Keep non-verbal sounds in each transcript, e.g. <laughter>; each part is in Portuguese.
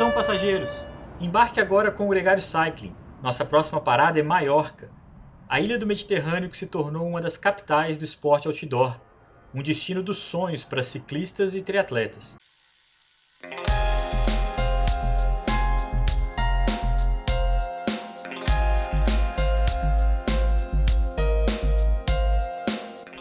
Atenção passageiros! Embarque agora com o Gregário Cycling. Nossa próxima parada é Maiorca, a ilha do Mediterrâneo que se tornou uma das capitais do esporte outdoor, um destino dos sonhos para ciclistas e triatletas.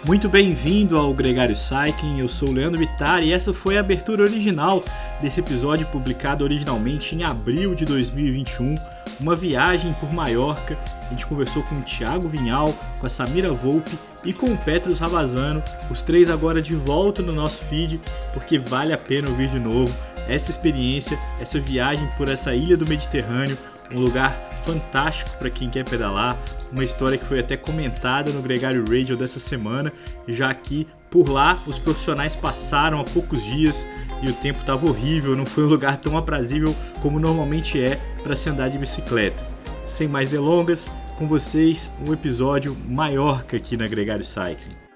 Muito bem-vindo ao Gregário Cycling, eu sou o Leandro Vittar e essa foi a abertura original desse episódio publicado originalmente em abril de 2021, uma viagem por Maiorca. A gente conversou com o Thiago Vinhal, com a Samira Volpe e com o Petros Ravazano, os três agora de volta no nosso feed, porque vale a pena ouvir de novo essa experiência, essa viagem por essa ilha do Mediterrâneo, um lugar fantástico para quem quer pedalar, uma história que foi até comentada no Gregário Radio dessa semana, já que por lá os profissionais passaram há poucos dias e o tempo estava horrível, não foi um lugar tão aprazível como normalmente é para se andar de bicicleta. Sem mais delongas, com vocês um episódio maior que aqui na Gregário Cycling.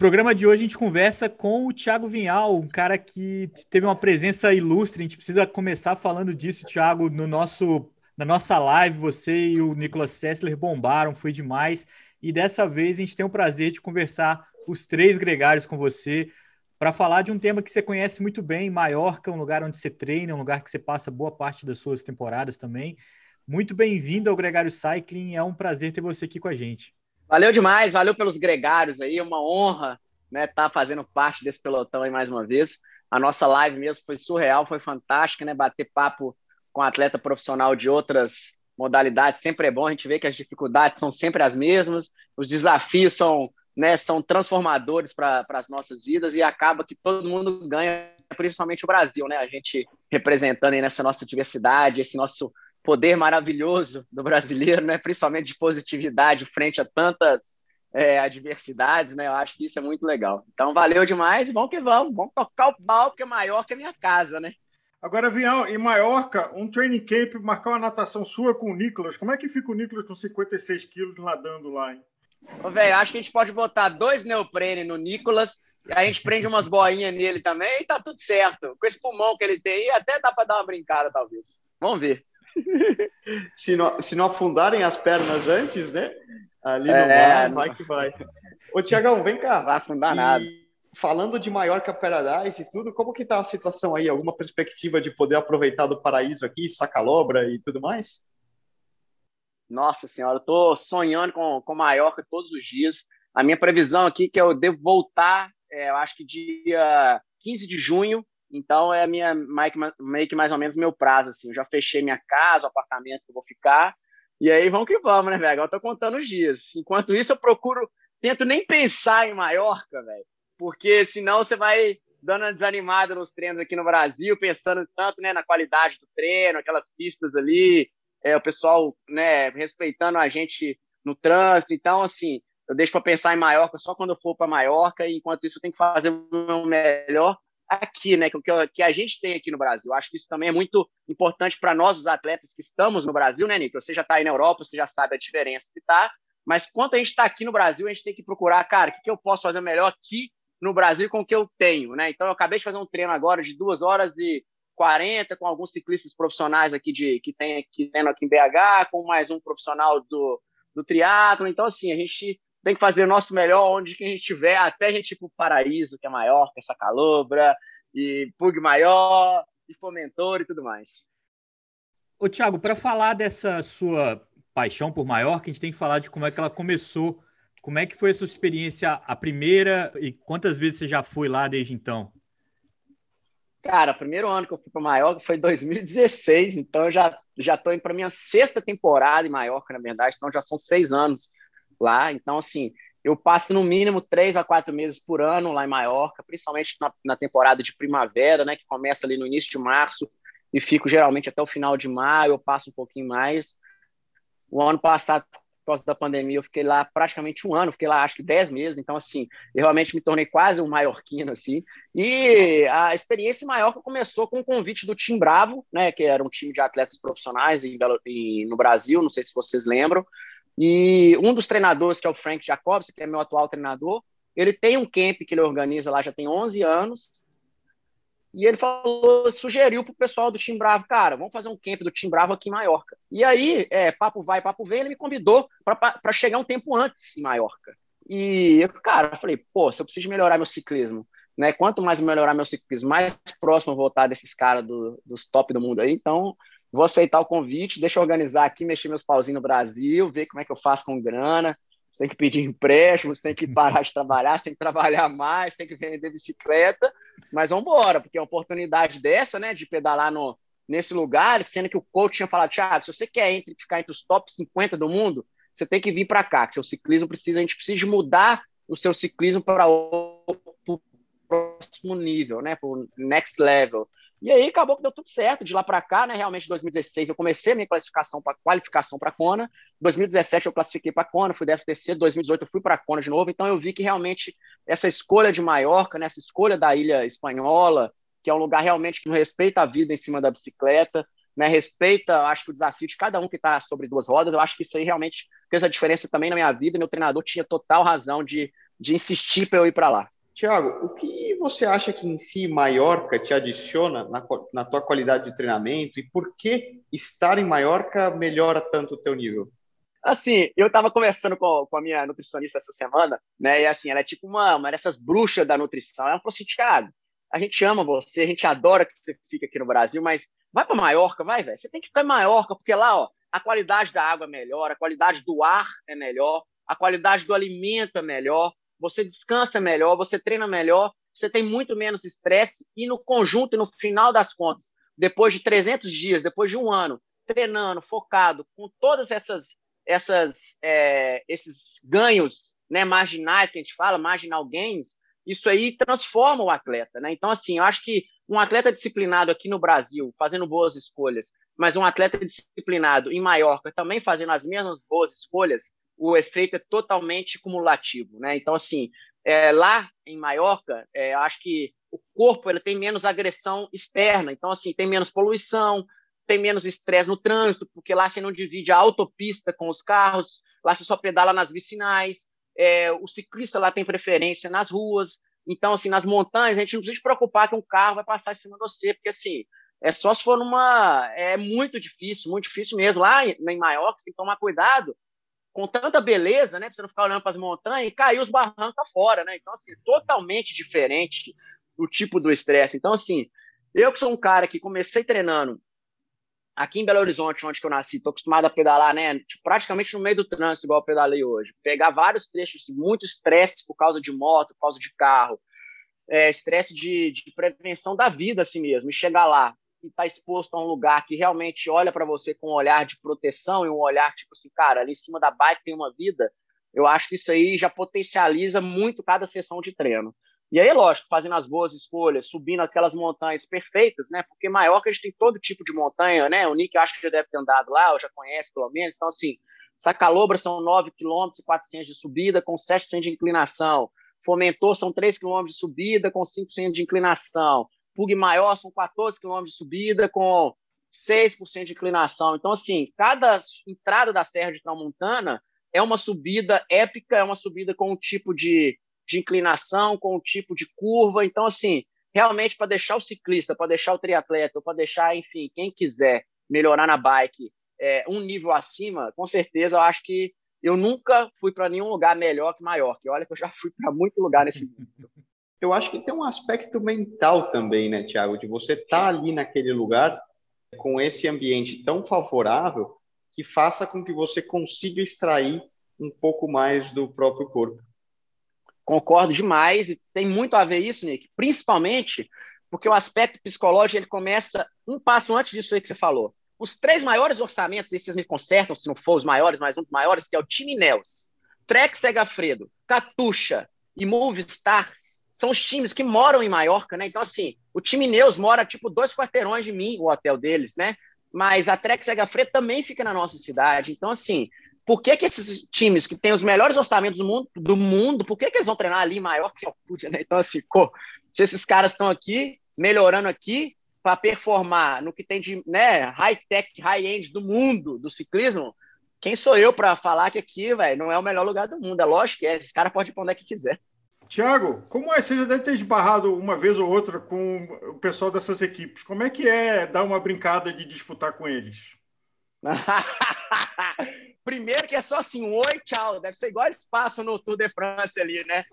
Programa de hoje a gente conversa com o Thiago Vinhal, um cara que teve uma presença ilustre. A gente precisa começar falando disso, Thiago, no nosso na nossa live, você e o Nicolas Sessler bombaram, foi demais. E dessa vez a gente tem o prazer de conversar os três gregários com você para falar de um tema que você conhece muito bem, Maiorca, um lugar onde você treina, um lugar que você passa boa parte das suas temporadas também. Muito bem-vindo ao Gregário Cycling, é um prazer ter você aqui com a gente. Valeu demais, valeu pelos gregários aí, é uma honra né, tá fazendo parte desse pelotão aí mais uma vez. A nossa live mesmo foi surreal, foi fantástica, né? Bater papo com atleta profissional de outras modalidades sempre é bom. A gente vê que as dificuldades são sempre as mesmas, os desafios são, né, são transformadores para as nossas vidas e acaba que todo mundo ganha, principalmente o Brasil, né? A gente representando aí nessa nossa diversidade, esse nosso poder maravilhoso do brasileiro, né? Principalmente de positividade frente a tantas é, adversidades, né? Eu acho que isso é muito legal. Então, valeu demais e vamos que vamos. Vamos tocar o pau, porque é maior que a minha casa, né? Agora, Vinhal, em Maiorca, um training camp, marcar uma natação sua com o Nicolas. Como é que fica o Nicolas com 56 quilos nadando lá, hein? Ô, velho, acho que a gente pode botar dois neoprene no Nicolas, a gente prende umas boinhas nele também e tá tudo certo. Com esse pulmão que ele tem, até dá para dar uma brincada, talvez. Vamos ver. <laughs> se, não, se não afundarem as pernas antes, né? Ali no é, mar, vai que vai. Ô, Tiagão, vem cá. Vai afundar e... nada falando de Maiorca Paradise e tudo, como que tá a situação aí? Alguma perspectiva de poder aproveitar do paraíso aqui, Sacalobra e tudo mais? Nossa senhora, eu tô sonhando com, com Maiorca todos os dias. A minha previsão aqui é que eu devo voltar, é, eu acho que dia 15 de junho, então é minha meio que mais ou menos meu prazo, assim. Eu já fechei minha casa, o apartamento que eu vou ficar, e aí vamos que vamos, né, velho? Eu tô contando os dias. Enquanto isso, eu procuro, tento nem pensar em Maiorca, velho porque senão você vai dando uma desanimada nos treinos aqui no Brasil, pensando tanto né, na qualidade do treino, aquelas pistas ali, é, o pessoal né, respeitando a gente no trânsito. Então, assim, eu deixo para pensar em Maiorca só quando eu for para Maiorca, e enquanto isso eu tenho que fazer o meu melhor aqui, né, que, que a gente tem aqui no Brasil. Acho que isso também é muito importante para nós, os atletas que estamos no Brasil, né, Nico? Você já está aí na Europa, você já sabe a diferença que tá, mas quanto a gente está aqui no Brasil, a gente tem que procurar, cara, o que, que eu posso fazer melhor aqui no Brasil com o que eu tenho, né? Então eu acabei de fazer um treino agora de 2 horas e 40 com alguns ciclistas profissionais aqui de que tem aqui, tendo aqui em BH, com mais um profissional do, do triatlo. Então assim, a gente tem que fazer o nosso melhor onde que a gente estiver, até a gente ir para o Paraíso, que é maior, que é essa calobra, e Pug Maior, e Fomentor e tudo mais. Ô, Thiago, para falar dessa sua paixão por Maiorca, a gente tem que falar de como é que ela começou como é que foi a sua experiência, a primeira, e quantas vezes você já foi lá desde então? Cara, o primeiro ano que eu fui para Maiorca foi 2016, então eu já já estou indo para minha sexta temporada em Maiorca, na verdade, então já são seis anos lá. Então, assim, eu passo no mínimo três a quatro meses por ano lá em Maiorca, principalmente na, na temporada de primavera, né, que começa ali no início de março e fico geralmente até o final de maio, eu passo um pouquinho mais. O ano passado causa da pandemia, eu fiquei lá praticamente um ano, fiquei lá acho que dez meses, então assim, eu realmente me tornei quase um maiorquino, assim, e a experiência maior começou com o convite do Tim Bravo, né, que era um time de atletas profissionais em, em, no Brasil, não sei se vocês lembram, e um dos treinadores, que é o Frank Jacobs, que é meu atual treinador, ele tem um camp que ele organiza lá já tem 11 anos, E ele falou, sugeriu pro pessoal do Tim Bravo, cara, vamos fazer um camp do Tim Bravo aqui em Maiorca. E aí, é, papo vai, papo vem, ele me convidou para chegar um tempo antes em Maiorca. E eu, cara, falei, pô, se eu preciso melhorar meu ciclismo, né? Quanto mais melhorar meu ciclismo, mais próximo eu vou estar desses caras do, dos top do mundo aí. Então, vou aceitar o convite, deixa eu organizar aqui, mexer meus pauzinhos no Brasil, ver como é que eu faço com grana. Você tem que pedir empréstimo, você tem que parar de trabalhar, você tem que trabalhar mais, tem que vender bicicleta, mas vamos embora, porque é uma oportunidade dessa, né, de pedalar no, nesse lugar, sendo que o coach tinha falado, Thiago, se você quer entre, ficar entre os top 50 do mundo, você tem que vir para cá, que seu ciclismo precisa, a gente precisa mudar o seu ciclismo para o próximo nível, né, para o next level. E aí acabou que deu tudo certo. De lá para cá, né? Realmente, em 2016 eu comecei a minha classificação para qualificação para Kona. 2017 eu classifiquei para Kona, fui DFTC. 2018 eu fui para Kona de novo. Então eu vi que realmente essa escolha de Maiorca, né, essa escolha da ilha espanhola, que é um lugar realmente que respeita a vida em cima da bicicleta, né, respeita, acho que o desafio de cada um que está sobre duas rodas. Eu acho que isso aí realmente fez a diferença também na minha vida. Meu treinador tinha total razão de, de insistir para eu ir para lá. Tiago, o que você acha que em si Maiorca te adiciona na, na tua qualidade de treinamento e por que estar em Maiorca melhora tanto o teu nível? Assim, eu estava conversando com, com, a minha nutricionista essa semana, né? E assim, ela é tipo uma, uma dessas bruxas da nutrição. Ela falou assim, Thiago, a gente ama você, a gente adora que você fica aqui no Brasil, mas vai para Maiorca, vai, velho. Você tem que ficar em Maiorca, porque lá, ó, a qualidade da água é melhor, a qualidade do ar é melhor, a qualidade do alimento é melhor, você descansa melhor, você treina melhor, você tem muito menos estresse e no conjunto no final das contas, depois de 300 dias, depois de um ano, treinando, focado, com todas essas, essas é, esses ganhos né, marginais que a gente fala, marginal gains, isso aí transforma o atleta, né? Então, assim, eu acho que um atleta disciplinado aqui no Brasil, fazendo boas escolhas, mas um atleta disciplinado em Maiorca também fazendo as mesmas boas escolhas, o efeito é totalmente cumulativo, né? Então, assim, é, lá em Maiorca, é, acho que o corpo ele tem menos agressão externa, então, assim, tem menos poluição, tem menos estresse no trânsito, porque lá você não divide a autopista com os carros, lá você só pedala nas vicinais, é, o ciclista lá tem preferência nas ruas, então, assim, nas montanhas, a gente não precisa se preocupar que um carro vai passar em cima de você, porque, assim, é só se for numa... É muito difícil, muito difícil mesmo. Lá em Maiorca, você tem que tomar cuidado, com tanta beleza, né? Pra você não ficar olhando para as montanhas e cair os barrancos fora, né? Então, assim, totalmente diferente o tipo do estresse. Então, assim, eu que sou um cara que comecei treinando aqui em Belo Horizonte, onde eu nasci, tô acostumado a pedalar, né? Tipo, praticamente no meio do trânsito, igual eu pedalei hoje. Pegar vários trechos, muito estresse por causa de moto, por causa de carro, é, estresse de, de prevenção da vida, assim mesmo, e chegar lá e está exposto a um lugar que realmente olha para você com um olhar de proteção e um olhar tipo assim, cara, ali em cima da bike tem uma vida, eu acho que isso aí já potencializa muito cada sessão de treino. E aí, lógico, fazendo as boas escolhas, subindo aquelas montanhas perfeitas, né? Porque Maiorca a gente tem todo tipo de montanha, né? O Nick acho que já deve ter andado lá, ou já conhece pelo menos. Então, assim, Sacalobra são 9 km e 400 de subida com 7% de inclinação. Fomentor são 3 km de subida com 5% de inclinação. Pug maior são 14 km de subida com 6% de inclinação. Então, assim, cada entrada da Serra de Tramontana é uma subida épica, é uma subida com um tipo de, de inclinação, com um tipo de curva. Então, assim, realmente para deixar o ciclista, para deixar o triatleta, para deixar, enfim, quem quiser melhorar na bike é, um nível acima, com certeza eu acho que eu nunca fui para nenhum lugar melhor que maior. Que olha que eu já fui para muito lugar nesse mundo <laughs> eu acho que tem um aspecto mental também, né, Tiago, de você estar tá ali naquele lugar com esse ambiente tão favorável que faça com que você consiga extrair um pouco mais do próprio corpo. Concordo demais e tem muito a ver isso, Nick, principalmente porque o aspecto psicológico ele começa um passo antes disso aí que você falou. Os três maiores orçamentos, e vocês me consertam se não for os maiores, mas um dos maiores, que é o time Nels, Trek Segafredo, Catuxa e Movistar, são os times que moram em Maiorca, né? Então, assim, o time Neus mora, tipo, dois quarteirões de mim, o hotel deles, né? Mas a Trek Segafredo também fica na nossa cidade. Então, assim, por que, que esses times que têm os melhores orçamentos do mundo, do mundo por que, que eles vão treinar ali em Maiorca? Né? Então, assim, pô, se esses caras estão aqui, melhorando aqui, para performar no que tem de né, high-tech, high-end do mundo do ciclismo, quem sou eu para falar que aqui, velho, não é o melhor lugar do mundo? É lógico que é. Esses caras podem ir para onde é que quiser. Tiago, como é? Você já deve ter esbarrado uma vez ou outra com o pessoal dessas equipes. Como é que é dar uma brincada de disputar com eles? <laughs> Primeiro que é só assim, um oi, tchau. Deve ser igual eles passam no Tour de France ali, né?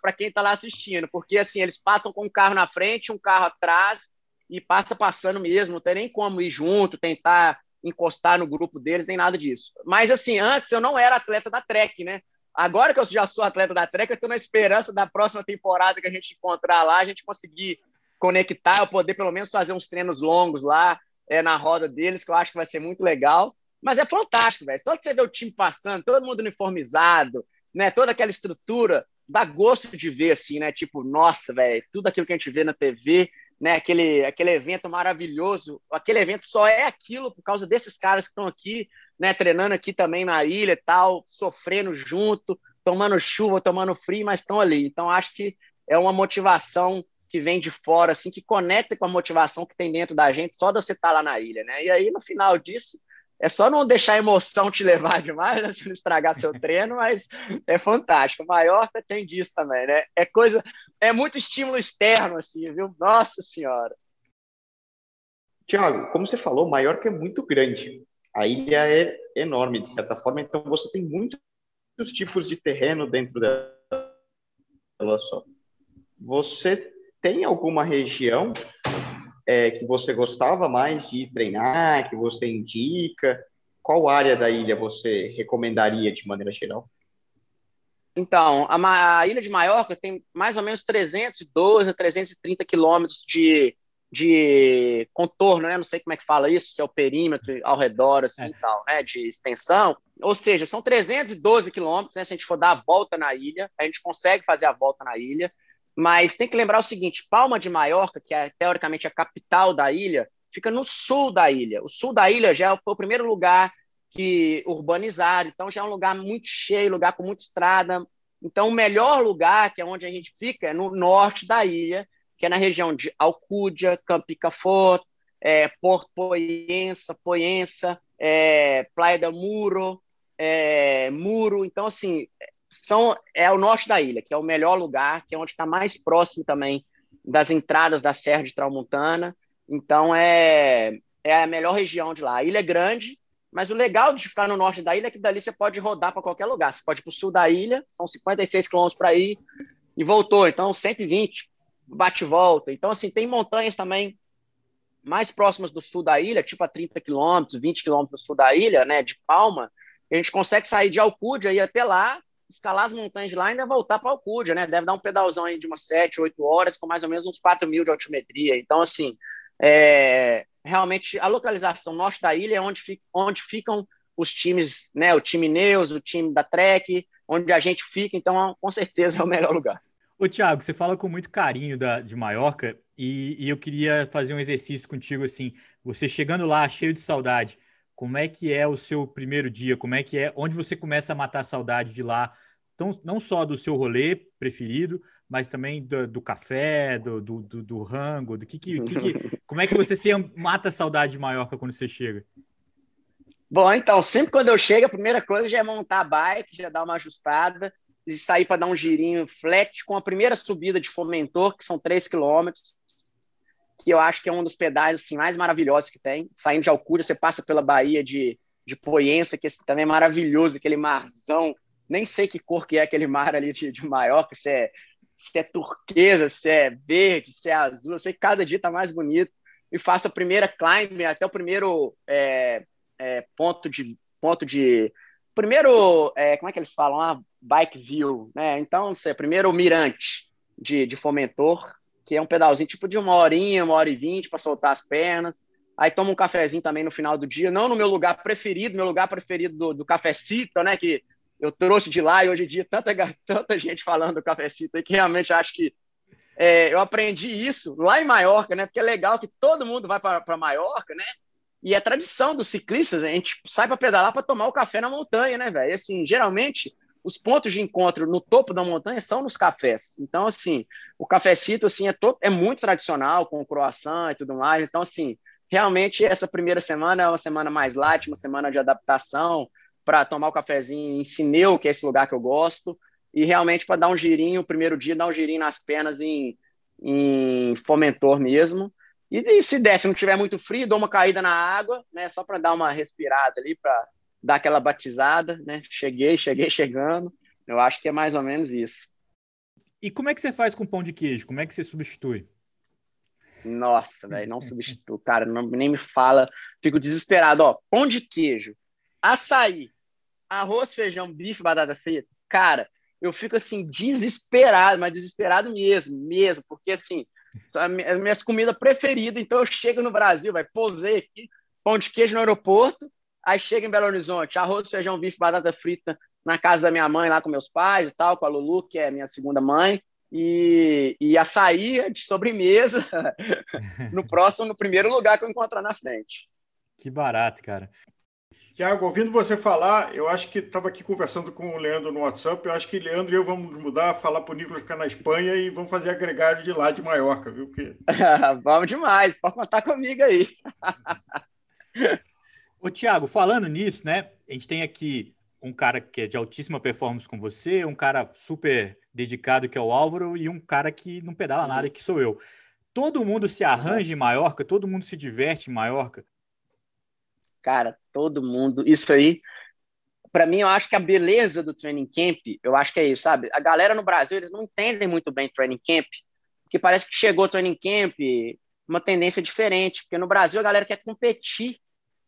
Para quem está lá assistindo. Porque assim, eles passam com um carro na frente, um carro atrás e passa passando mesmo. Não tem nem como ir junto, tentar encostar no grupo deles, nem nada disso. Mas assim, antes eu não era atleta da Trek, né? Agora que eu já sou atleta da Trek, eu estou na esperança da próxima temporada que a gente encontrar lá, a gente conseguir conectar, eu poder pelo menos fazer uns treinos longos lá é, na roda deles, que eu acho que vai ser muito legal. Mas é fantástico, velho. Só que você vê o time passando, todo mundo uniformizado, né? Toda aquela estrutura, dá gosto de ver, assim, né? Tipo, nossa, velho, tudo aquilo que a gente vê na TV, né? Aquele, aquele evento maravilhoso. Aquele evento só é aquilo por causa desses caras que estão aqui, né? Treinando aqui também na ilha e tal, sofrendo junto, tomando chuva, tomando frio, mas estão ali. Então, acho que é uma motivação que vem de fora, assim, que conecta com a motivação que tem dentro da gente só de você estar lá na ilha, né? E aí, no final disso, é só não deixar a emoção te levar <laughs> demais, né? se não estragar seu treino, mas é fantástico. Maiorca tem disso também, né? É coisa, é muito estímulo externo, assim, viu? Nossa Senhora. Tiago, como você falou, Maiorca é muito grande. A ilha é enorme, de certa forma, então você tem muitos tipos de terreno dentro dela só. Você tem alguma região é, que você gostava mais de treinar, que você indica? Qual área da ilha você recomendaria de maneira geral? Então, a, a ilha de Maiorca tem mais ou menos 312 a 330 quilômetros de, de contorno, né? Não sei como é que fala isso, se é o perímetro ao redor, assim é. e tal, né? De extensão. Ou seja, são 312 quilômetros, né? Se a gente for dar a volta na ilha, a gente consegue fazer a volta na ilha. Mas tem que lembrar o seguinte: Palma de Maiorca, que é teoricamente a capital da ilha, fica no sul da ilha. O sul da ilha já foi o primeiro lugar que urbanizado, então já é um lugar muito cheio, lugar com muita estrada. Então, o melhor lugar, que é onde a gente fica, é no norte da ilha, que é na região de Alcúdia, Campicafort, é, Porto Poyensa, Poyensa, é, Praia del Muro, é, Muro. Então, assim, são, é o norte da ilha, que é o melhor lugar, que é onde está mais próximo também das entradas da Serra de Tramontana. Então é, é a melhor região de lá. A ilha é grande, mas o legal de ficar no norte da ilha é que dali você pode rodar para qualquer lugar. Você pode ir para o sul da ilha, são 56 quilômetros para ir, e voltou. Então, 120, bate volta. Então, assim, tem montanhas também mais próximas do sul da ilha, tipo a 30 quilômetros, 20 quilômetros do sul da ilha, né, de Palma. A gente consegue sair de Alcúdia e ir até lá, escalar as montanhas de lá e ainda voltar para Alcúdia, né? Deve dar um pedalzão aí de umas 7, 8 horas, com mais ou menos uns 4 mil de altimetria. Então, assim, é, realmente a localização norte da ilha é onde, fica, onde ficam os times, né? O time Neus, o time da Trek, onde a gente fica, então com certeza é o melhor lugar. Ô, Thiago, você fala com muito carinho da, de Maiorca e, e eu queria fazer um exercício contigo assim. Você chegando lá cheio de saudade, como é que é o seu primeiro dia? Como é que é? Onde você começa a matar a saudade de lá? Então, não só do seu rolê preferido, mas também do, do café, do, do, do, rango, do que, que, que, <laughs> como é que você se mata a saudade de Maiorca quando você chega? Bom, então, sempre quando eu chego, a primeira coisa já é montar a bike, já dar uma ajustada e sair para dar um girinho flat com a primeira subida de Fomentor, que são 3 quilômetros, que eu acho que é um dos pedais assim, mais maravilhosos que tem. Saindo de Alcúria, você passa pela Baía de, de Poença, que também é maravilhoso, aquele marzão. Nem sei que cor que é aquele mar ali de, de Maiorca, se é, se é turquesa, se é verde, se é azul. Eu sei que cada dia está mais bonito. E faço a primeira climb, até o primeiro é, é, ponto de... Ponto de primeiro, é, como é que eles falam? Ah, bike view, né? Então, é primeiro mirante de, de Fomentor, que é um pedalzinho tipo de uma horinha, uma hora e vinte para soltar as pernas. Aí tomo um cafezinho também no final do dia, não no meu lugar preferido, meu lugar preferido do, do cafecito, né? Que eu trouxe de lá e hoje em dia tanta, <laughs> tanta gente falando do cafecito aí que realmente acho que é, eu aprendi isso lá em Maiorca, né? Porque é legal que todo mundo vai para Maiorca, né? E é tradição dos ciclistas, a gente sai para pedalar para tomar o café na montanha, né, velho? Assim, geralmente os pontos de encontro no topo da montanha são nos cafés. Então, assim, o cafecito assim, é, todo, é muito tradicional, com croissant e tudo mais. Então, assim, realmente essa primeira semana é uma semana mais light, uma semana de adaptação para tomar o cafezinho em Sineu, que é esse lugar que eu gosto. e realmente para dar um girinho, o primeiro dia, dar um girinho nas pernas em, em fomentor mesmo. E, e se der, se não tiver muito frio, dou uma caída na água, né? Só para dar uma respirada ali, para dar aquela batizada, né? Cheguei, cheguei chegando. Eu acho que é mais ou menos isso. E como é que você faz com pão de queijo? Como é que você substitui? Nossa, velho, não substituo, cara, não, nem me fala. Fico desesperado, ó. Pão de queijo, açaí, arroz, feijão, bife, batata frita. Cara, eu fico assim, desesperado, mas desesperado mesmo, mesmo, porque assim, a minha comida preferida, então eu chego no Brasil, vai, pousei aqui, pão de queijo no aeroporto, aí chego em Belo Horizonte, arroz, feijão, bife, batata frita na casa da minha mãe lá com meus pais e tal, com a Lulu, que é minha segunda mãe, e, e açaí de sobremesa <laughs> no próximo, no primeiro lugar que eu encontrar na frente. Que barato, cara. Tiago, ouvindo você falar, eu acho que estava aqui conversando com o Leandro no WhatsApp, eu acho que Leandro e eu vamos mudar, falar para o Nicolas ficar na Espanha e vamos fazer agregário de lá de Maiorca, viu? Porque... <laughs> vamos demais, pode contar comigo aí. <laughs> Ô, Tiago, falando nisso, né? A gente tem aqui um cara que é de altíssima performance com você, um cara super dedicado que é o Álvaro e um cara que não pedala nada que sou eu. Todo mundo se arranja em Maiorca, todo mundo se diverte em Maiorca. Cara, todo mundo. Isso aí, para mim, eu acho que a beleza do training camp, eu acho que é isso, sabe? A galera no Brasil, eles não entendem muito bem training camp, porque parece que chegou training camp uma tendência diferente, porque no Brasil a galera quer competir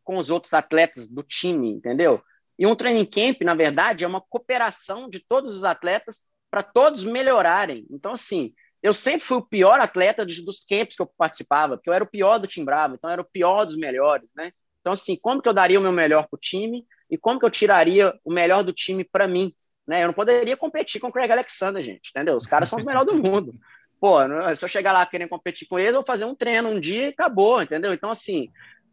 com os outros atletas do time, entendeu? E um training camp, na verdade, é uma cooperação de todos os atletas para todos melhorarem. Então, assim, eu sempre fui o pior atleta dos camps que eu participava, porque eu era o pior do time Bravo, então eu era o pior dos melhores, né? Então, assim, como que eu daria o meu melhor para o time e como que eu tiraria o melhor do time para mim? Né? Eu não poderia competir com o Craig Alexander, gente, entendeu? Os caras são os melhores do mundo. <laughs> Pô, se eu chegar lá querendo competir com eles, eu vou fazer um treino um dia e acabou, entendeu? Então, assim,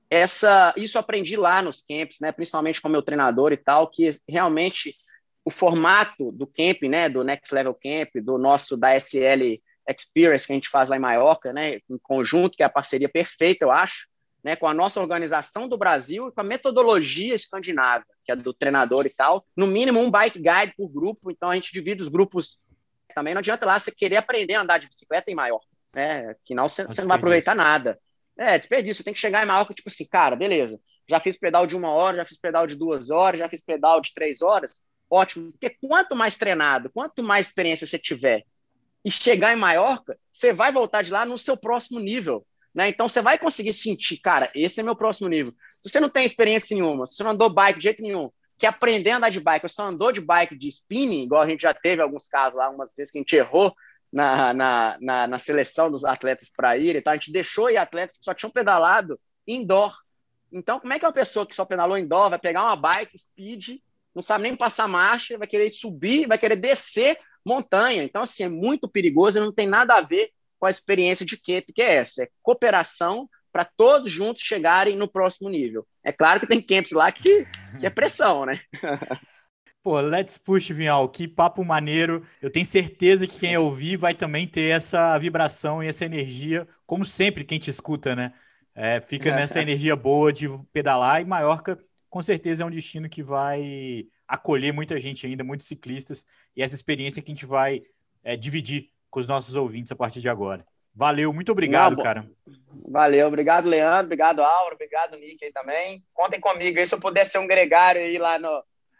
essa, isso eu aprendi lá nos camps, né? Principalmente com o meu treinador e tal, que realmente o formato do camp, né? Do Next Level Camp, do nosso da SL Experience que a gente faz lá em Maiorca, né? Em conjunto, que é a parceria perfeita, eu acho né, com a nossa organização do Brasil e com a metodologia escandinava, que é do treinador e tal. No mínimo, um bike guide por grupo, então a gente divide os grupos. Também não adianta lá você querer aprender a andar de bicicleta em maior, né? Que não você, você não vai aproveitar nada. É, desperdício. Você tem que chegar em maior que, tipo assim, cara, beleza. Já fiz pedal de uma hora, já fiz pedal de duas horas, já fiz pedal de três horas. Ótimo, porque quanto mais treinado, quanto mais experiência você tiver e chegar em Maiorca, você vai voltar de lá no seu próximo nível. Né? Então você vai conseguir sentir, cara, esse é meu próximo nível. Se você não tem experiência nenhuma, se você não andou bike de jeito nenhum, que aprender a andar de bike, ou só andou de bike de spinning, igual a gente já teve alguns casos lá, umas vezes que a gente errou na, na, na, na seleção dos atletas para ir, então a gente deixou ir atletas que só tinham pedalado indoor. Então, como é que uma pessoa que só pedalou indoor vai pegar uma bike speed, não sabe nem passar marcha, vai querer subir, vai querer descer montanha? Então, assim, é muito perigoso e não tem nada a ver com a experiência de camp, que é essa, é cooperação para todos juntos chegarem no próximo nível. É claro que tem camps lá que, que é pressão, né? <laughs> Pô, let's push, Vinhal, que papo maneiro. Eu tenho certeza que quem ouvir vai também ter essa vibração e essa energia, como sempre quem te escuta, né? É, fica <laughs> nessa energia boa de pedalar e Maiorca com certeza é um destino que vai acolher muita gente ainda, muitos ciclistas, e essa experiência que a gente vai é, dividir com os nossos ouvintes a partir de agora. Valeu, muito obrigado, Não, cara. Valeu, obrigado, Leandro, obrigado, Auro, obrigado, Nick aí também. Contem comigo aí se eu puder ser um gregário aí lá, no,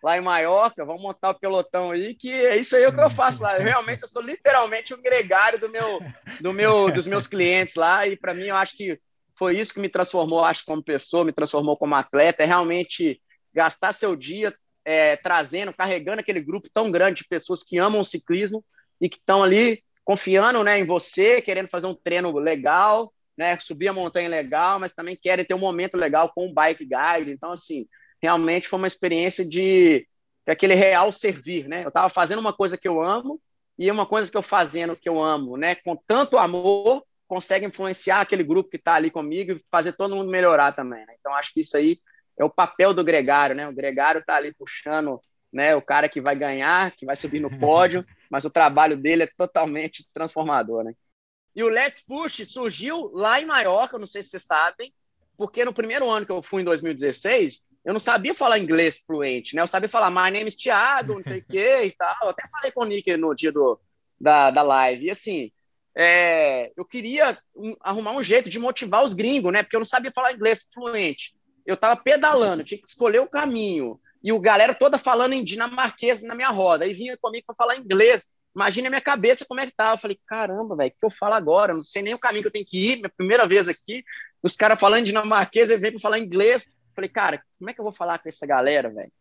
lá em Maiorca, vamos montar o pelotão aí, que é isso aí que eu faço lá. Eu, realmente, eu sou literalmente um gregário do meu, do meu, dos meus clientes lá, e para mim eu acho que foi isso que me transformou, acho, como pessoa, me transformou como atleta, é realmente gastar seu dia é, trazendo, carregando aquele grupo tão grande de pessoas que amam o ciclismo e que estão ali confiando né, em você, querendo fazer um treino legal, né, subir a montanha legal, mas também querem ter um momento legal com o bike guide. Então, assim, realmente foi uma experiência de, de aquele real servir, né? Eu estava fazendo uma coisa que eu amo e uma coisa que eu fazendo que eu amo, né? Com tanto amor, consegue influenciar aquele grupo que está ali comigo e fazer todo mundo melhorar também. Né? Então, acho que isso aí é o papel do gregário, né? O gregário está ali puxando né? O cara que vai ganhar, que vai subir no pódio, <laughs> mas o trabalho dele é totalmente transformador, né? E o Let's Push surgiu lá em Maiorca, não sei se vocês sabem, porque no primeiro ano que eu fui, em 2016, eu não sabia falar inglês fluente, né? Eu sabia falar my name is Thiago, não sei o quê e tal. Eu até falei com o Nick no dia do, da, da live. E assim, é, eu queria um, arrumar um jeito de motivar os gringos, né? Porque eu não sabia falar inglês fluente. Eu tava pedalando, tinha que escolher o caminho. E o galera toda falando em dinamarquês na minha roda. Aí vinha comigo para falar inglês. Imagina a minha cabeça como é que tava. Eu falei, caramba, velho, o que eu falo agora? Eu não sei nem o caminho que eu tenho que ir. Minha primeira vez aqui, os caras falando dinamarquês, eles vêm para falar inglês. Falei, cara, como é que eu vou falar com essa galera, velho?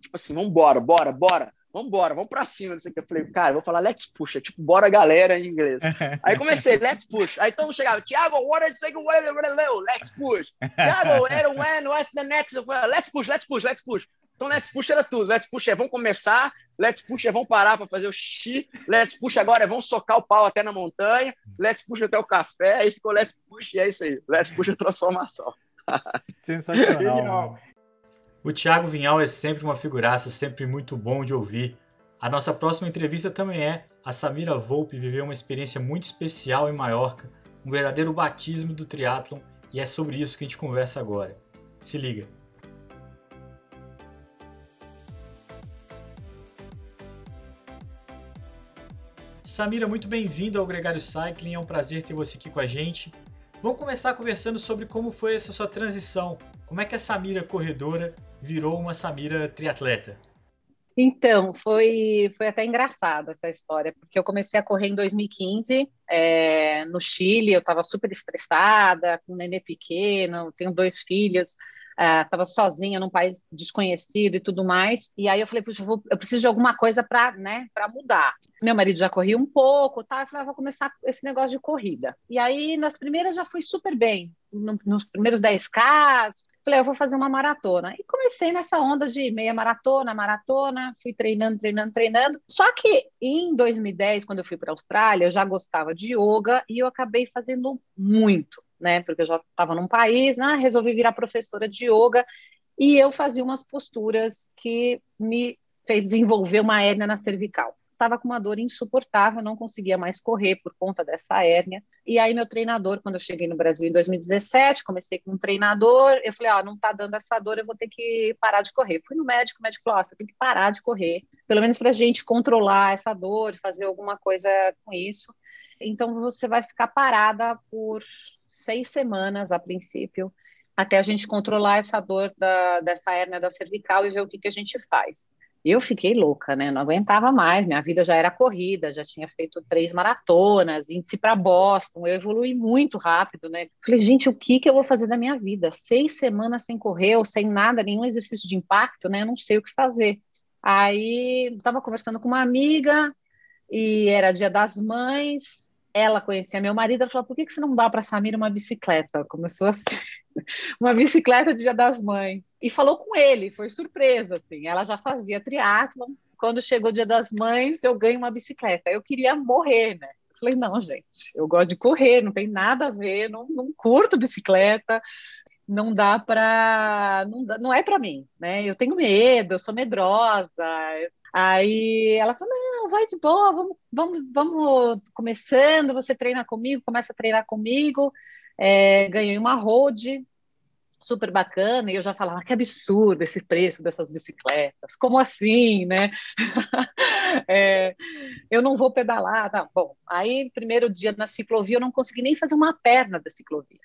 Tipo assim, vambora, bora, bora, vambora, vamos pra cima. Não sei o que. Eu falei, cara, eu vou falar let's push, é tipo, bora galera em inglês. <laughs> Aí comecei, let's push. Aí todo mundo chegava, Thiago, what is it? Let's push. Thiago, when, what's the next? Let's push, let's push, let's push. Então, let's push era tudo. Let's push é vamos começar, let's push é vamos parar para fazer o xixi, let's push agora é vamos socar o pau até na montanha, let's push até o café, aí ficou let's push e é isso aí. Let's push é transformação. <laughs> Sensacional. o Thiago Vinhal é sempre uma figuraça, sempre muito bom de ouvir. A nossa próxima entrevista também é a Samira Volpe viveu uma experiência muito especial em Maiorca, um verdadeiro batismo do triatlon, e é sobre isso que a gente conversa agora. Se liga. Samira, muito bem-vindo ao Gregário Cycling, é um prazer ter você aqui com a gente. Vamos começar conversando sobre como foi essa sua transição. Como é que a Samira corredora virou uma Samira triatleta? Então, foi, foi até engraçado essa história, porque eu comecei a correr em 2015, é, no Chile, eu estava super estressada, com um nenê pequeno, tenho dois filhos, estava uh, sozinha num país desconhecido e tudo mais. E aí eu falei, puxa, eu, vou, eu preciso de alguma coisa para né, mudar. Meu marido já corria um pouco, tá? Eu falei, ah, vou começar esse negócio de corrida. E aí, nas primeiras, já fui super bem. No, nos primeiros 10K, falei, eu vou fazer uma maratona. E comecei nessa onda de meia maratona, maratona, fui treinando, treinando, treinando. Só que em 2010, quando eu fui para a Austrália, eu já gostava de yoga e eu acabei fazendo muito né? Porque eu já estava num país, né? Resolvi virar professora de yoga e eu fazia umas posturas que me fez desenvolver uma hérnia na cervical. Estava com uma dor insuportável, não conseguia mais correr por conta dessa hérnia. E aí meu treinador, quando eu cheguei no Brasil em 2017, comecei com um treinador, eu falei, ah, não está dando essa dor, eu vou ter que parar de correr. Fui no médico, o médico falou, ah, você tem que parar de correr, pelo menos para a gente controlar essa dor, fazer alguma coisa com isso. Então você vai ficar parada por seis semanas a princípio, até a gente controlar essa dor da, dessa hérnia da cervical e ver o que, que a gente faz. Eu fiquei louca, né? Não aguentava mais. Minha vida já era corrida, já tinha feito três maratonas, índice para Boston. Eu evolui muito rápido, né? Falei, gente, o que, que eu vou fazer da minha vida? Seis semanas sem correr ou sem nada, nenhum exercício de impacto, né? Eu não sei o que fazer. Aí estava conversando com uma amiga e era Dia das Mães ela conhecia meu marido, ela falou, por que, que você não dá para Samira uma bicicleta? Começou assim, <laughs> uma bicicleta de Dia das Mães. E falou com ele, foi surpresa, assim, ela já fazia triatlon, quando chegou o Dia das Mães, eu ganho uma bicicleta. Eu queria morrer, né? Eu falei, não, gente, eu gosto de correr, não tem nada a ver, não, não curto bicicleta, não dá para não, não é para mim, né? Eu tenho medo, eu sou medrosa, Aí ela falou: não, vai de boa, vamos, vamos, vamos começando, você treina comigo, começa a treinar comigo. É, ganhei uma road super bacana, e eu já falava que absurdo esse preço dessas bicicletas, como assim, né? <laughs> é, eu não vou pedalar, tá bom. Aí, primeiro dia na ciclovia, eu não consegui nem fazer uma perna da ciclovia.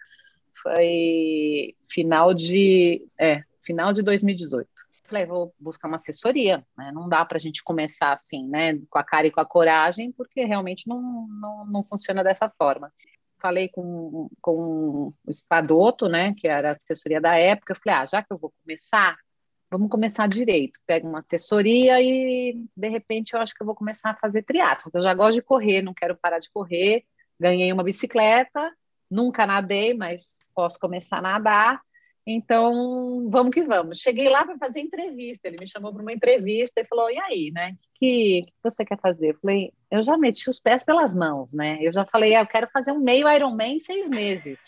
Foi final de, é, final de 2018. Falei, vou buscar uma assessoria, né? Não dá para a gente começar assim, né? Com a cara e com a coragem, porque realmente não, não, não funciona dessa forma. Falei com, com o Espadoto, né? Que era a assessoria da época. Eu falei, ah, já que eu vou começar, vamos começar direito. Pego uma assessoria e, de repente, eu acho que eu vou começar a fazer triatlo. Eu já gosto de correr, não quero parar de correr. Ganhei uma bicicleta, nunca nadei, mas posso começar a nadar. Então, vamos que vamos. Cheguei lá para fazer entrevista. Ele me chamou para uma entrevista e falou: E aí, né? O que, que você quer fazer? Eu falei: Eu já meti os pés pelas mãos, né? Eu já falei: ah, Eu quero fazer um meio Ironman em seis meses.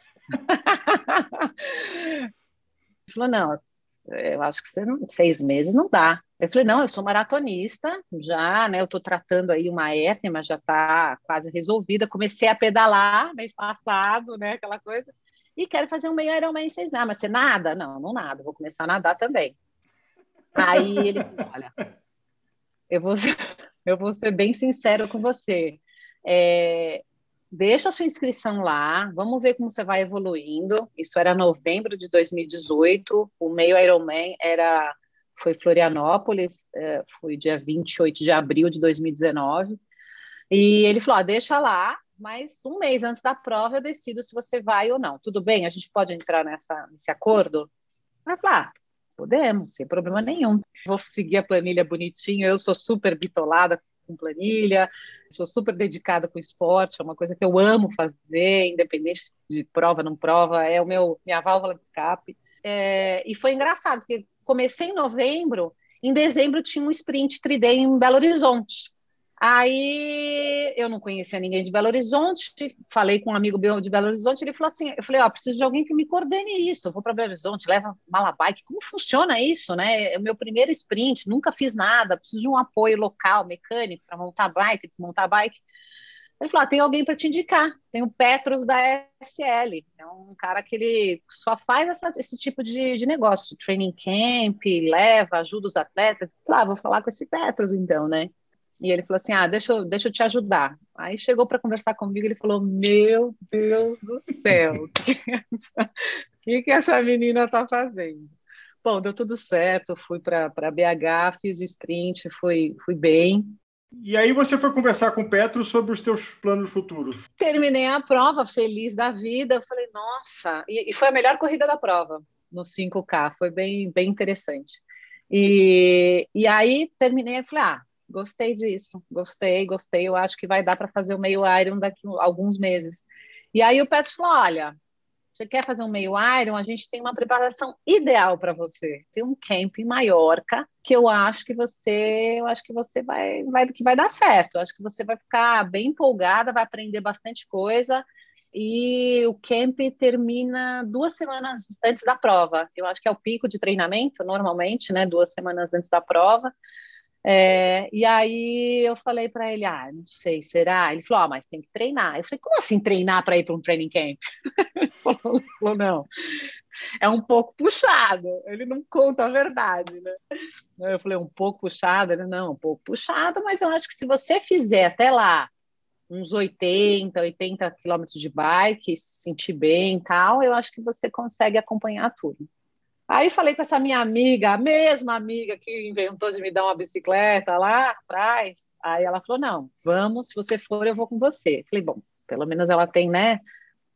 Ele falou: Não, eu acho que não, seis meses não dá. Eu falei: Não, eu sou maratonista, já, né? Eu estou tratando aí uma hérnia, mas já está quase resolvida. Comecei a pedalar mês passado, né? Aquela coisa. E quero fazer um meio Ironman seis meses. Ah, mas você nada? Não, não nada, vou começar a nadar também. Aí ele olha, eu vou, <laughs> eu vou ser bem sincero com você. É, deixa a sua inscrição lá, vamos ver como você vai evoluindo. Isso era novembro de 2018, o meio Ironman era foi Florianópolis, é, foi dia 28 de abril de 2019. E ele falou: ah, deixa lá, mas um mês antes da prova eu decido se você vai ou não. Tudo bem? A gente pode entrar nessa, nesse acordo? Aí falou: ah, podemos, sem problema nenhum. Vou seguir a planilha bonitinho, eu sou super bitolada com planilha, sou super dedicada com esporte, é uma coisa que eu amo fazer, independente de prova, não prova, é o meu minha válvula de escape. É, e foi engraçado, porque comecei em novembro, em dezembro tinha um sprint 3D em Belo Horizonte. Aí eu não conhecia ninguém de Belo Horizonte, falei com um amigo meu de Belo Horizonte, ele falou assim, eu falei, ó, oh, preciso de alguém que me coordene isso, eu vou para Belo Horizonte, leva mala bike, como funciona isso, né? É o meu primeiro sprint, nunca fiz nada, preciso de um apoio local, mecânico, para montar bike, desmontar bike. Ele falou, ah, tem alguém para te indicar, tem o Petros da SL, é um cara que ele só faz essa, esse tipo de, de negócio, training camp, leva, ajuda os atletas. Falei, ah, vou falar com esse Petros então, né? E ele falou assim: Ah, deixa eu, deixa eu te ajudar. Aí chegou para conversar comigo, ele falou: Meu Deus do céu, o que, que, que, que essa menina está fazendo? Bom, deu tudo certo, fui para BH, fiz o sprint, fui, fui bem. E aí você foi conversar com o Petro sobre os teus planos futuros? Terminei a prova, feliz da vida. Eu falei, nossa, e, e foi a melhor corrida da prova no 5K, foi bem, bem interessante. E, e aí terminei e falei, ah, gostei disso, gostei, gostei. Eu acho que vai dar para fazer o meio Iron daqui a alguns meses. E aí o Petro falou: olha, você quer fazer um meio Iron? A gente tem uma preparação ideal para você. Tem um camp em Maiorca que eu acho que você, eu acho que você vai, vai, que vai dar certo. Eu acho que você vai ficar bem empolgada, vai aprender bastante coisa. E o camp termina duas semanas antes da prova. Eu acho que é o pico de treinamento, normalmente, né? Duas semanas antes da prova. É, e aí eu falei para ele, ah, não sei, será? Ele falou, ah, mas tem que treinar. Eu falei, como assim treinar para ir para um training camp? <laughs> ele falou, não, é um pouco puxado. Ele não conta a verdade, né? Eu falei, um pouco puxado? Ele, não, um pouco puxado, mas eu acho que se você fizer até lá uns 80, 80 quilômetros de bike, se sentir bem e tal, eu acho que você consegue acompanhar tudo. Aí falei com essa minha amiga, a mesma amiga que inventou de me dar uma bicicleta lá atrás. Aí ela falou: não, vamos, se você for, eu vou com você. Falei, bom, pelo menos ela tem, né?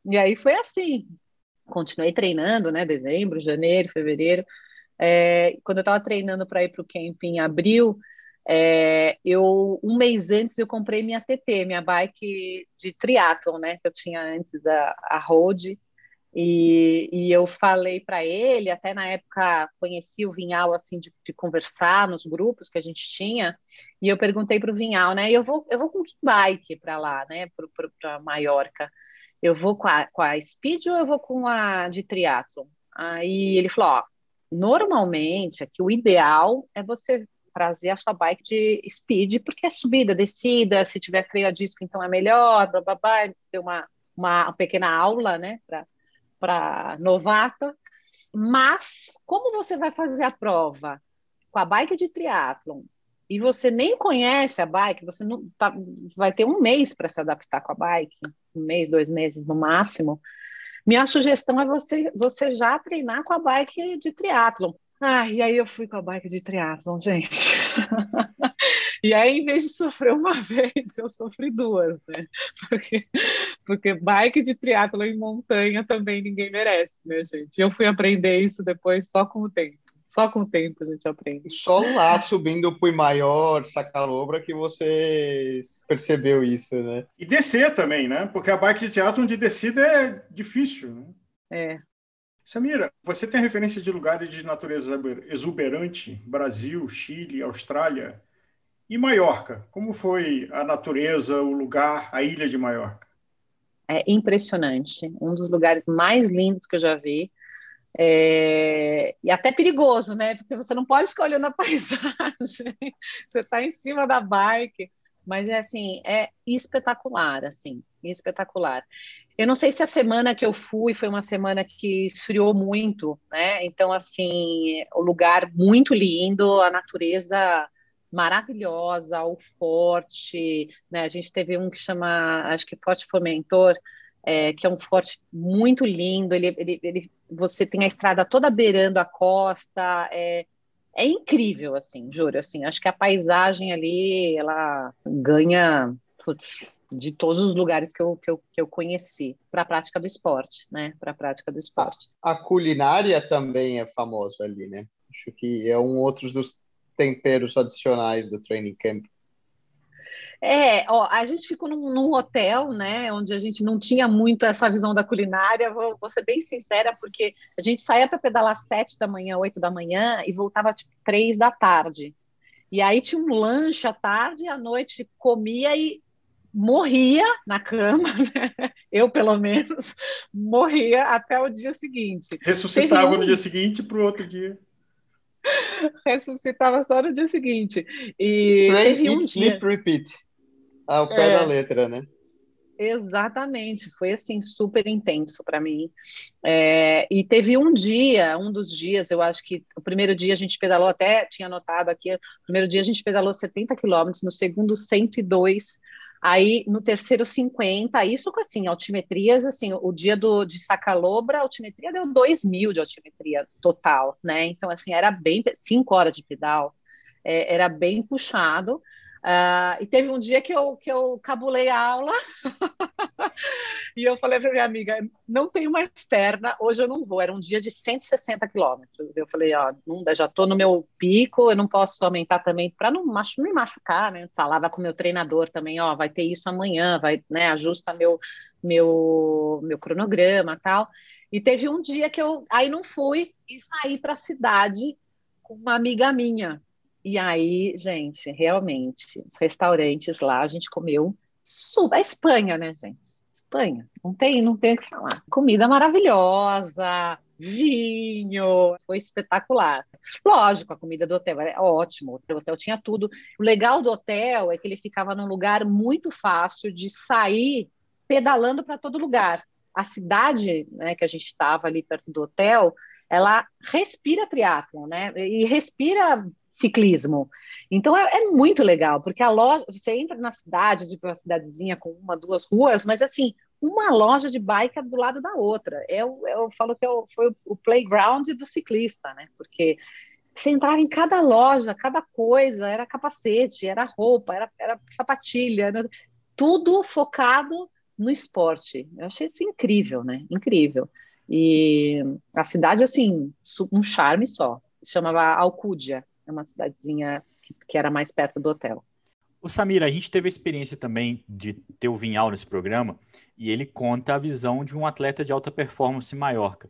E aí foi assim. Continuei treinando, né? Dezembro, janeiro, fevereiro. É, quando eu estava treinando para ir para o camping em abril, é, eu um mês antes eu comprei minha TT, minha bike de triatlon, né? Que eu tinha antes a, a road e, e eu falei para ele, até na época conheci o Vinhal assim de, de, conversar nos grupos que a gente tinha, e eu perguntei para o Vinhal, né? Eu vou, eu vou com que bike para lá, né? Para Maiorca. Eu vou com a, com a Speed ou eu vou com a de triatlo? Aí ele falou, ó, normalmente aqui o ideal é você trazer a sua bike de speed, porque é subida, descida, se tiver freio a disco, então é melhor, blá, blá, blá. deu uma, uma pequena aula, né, para novata, mas como você vai fazer a prova com a bike de triatlon e você nem conhece a bike, você não tá, vai ter um mês para se adaptar com a bike, um mês, dois meses no máximo. Minha sugestão é você, você já treinar com a bike de triatlon. Ah, e aí eu fui com a bike de triatlon, gente. <laughs> e aí, em vez de sofrer uma <laughs> vez, eu sofri duas, né? Porque, porque bike de triatlon em montanha também ninguém merece, né, gente? Eu fui aprender isso depois só com o tempo. Só com o tempo a gente aprende. Só lá subindo o Maior, Sacalobra, que você percebeu isso, né? E descer também, né? Porque a bike de teatro de descida é difícil, né? É, Samira, você tem referência de lugares de natureza exuberante? Brasil, Chile, Austrália e Maiorca. Como foi a natureza, o lugar, a ilha de Maiorca? É impressionante. Um dos lugares mais lindos que eu já vi. É... E até perigoso, né? Porque você não pode ficar olhando a <laughs> paisagem. você está em cima da bike. Mas é assim, é espetacular, assim, espetacular. Eu não sei se a semana que eu fui foi uma semana que esfriou muito, né? Então, assim, o lugar muito lindo, a natureza maravilhosa, o forte, né? A gente teve um que chama, acho que Forte Fomentor, é, que é um forte muito lindo. Ele, ele, ele, você tem a estrada toda beirando a costa. É, é incrível, assim, juro. Assim, acho que a paisagem ali, ela ganha putz, de todos os lugares que eu, que eu, que eu conheci para a prática do esporte, né? Para a prática do esporte. A culinária também é famosa ali, né? Acho que é um outro dos temperos adicionais do training camp. É, ó, a gente ficou num, num, hotel, né, onde a gente não tinha muito essa visão da culinária, vou, vou ser bem sincera, porque a gente saía para pedalar sete da manhã, oito da manhã, e voltava tipo três da tarde. E aí tinha um lanche à tarde, e à noite comia e morria na cama, <laughs> né? eu pelo menos, morria até o dia seguinte. Ressuscitava um... no dia seguinte para o outro dia. <laughs> Ressuscitava só no dia seguinte. E Train, teve um eat, dia... sleep, repeat. Ao pé é, da letra, né? Exatamente, foi assim super intenso para mim. É, e teve um dia, um dos dias, eu acho que o primeiro dia a gente pedalou, até tinha anotado aqui, o primeiro dia a gente pedalou 70 quilômetros, no segundo 102, aí no terceiro 50, isso com assim, altimetrias, assim, o dia do, de Sacalobra, a altimetria deu 2 mil de altimetria total, né? Então, assim, era bem, cinco horas de pedal, é, era bem puxado, Uh, e teve um dia que eu, que eu cabulei a aula <laughs> e eu falei para minha amiga: não tenho mais perna, hoje eu não vou. Era um dia de 160 quilômetros. Eu falei: ó, não, já estou no meu pico, eu não posso aumentar também para não me machucar, né? Falava com meu treinador também: ó, vai ter isso amanhã, vai, né? Ajusta meu, meu, meu cronograma tal. E teve um dia que eu aí não fui e saí para a cidade com uma amiga minha e aí, gente, realmente, os restaurantes lá, a gente comeu super. A Espanha, né, gente? Espanha, não tem, não tem o que falar. Comida maravilhosa, vinho, foi espetacular. Lógico, a comida do hotel era ótimo, o hotel tinha tudo. O legal do hotel é que ele ficava num lugar muito fácil de sair pedalando para todo lugar. A cidade, né, que a gente estava ali perto do hotel, ela respira triatlon, né? E respira ciclismo. Então é, é, muito legal, porque a loja, você entra na cidade, tipo uma cidadezinha com uma, duas ruas, mas assim, uma loja de bike é do lado da outra. Eu, eu falo que eu, foi o playground do ciclista, né? Porque você entrava em cada loja, cada coisa, era capacete, era roupa, era, era sapatilha, era tudo focado no esporte. Eu achei isso incrível, né? Incrível. E a cidade, assim, um charme só. Chamava Alcúdia, é uma cidadezinha que, que era mais perto do hotel. O Samir, a gente teve a experiência também de ter o Vinhal nesse programa e ele conta a visão de um atleta de alta performance em Maiorca.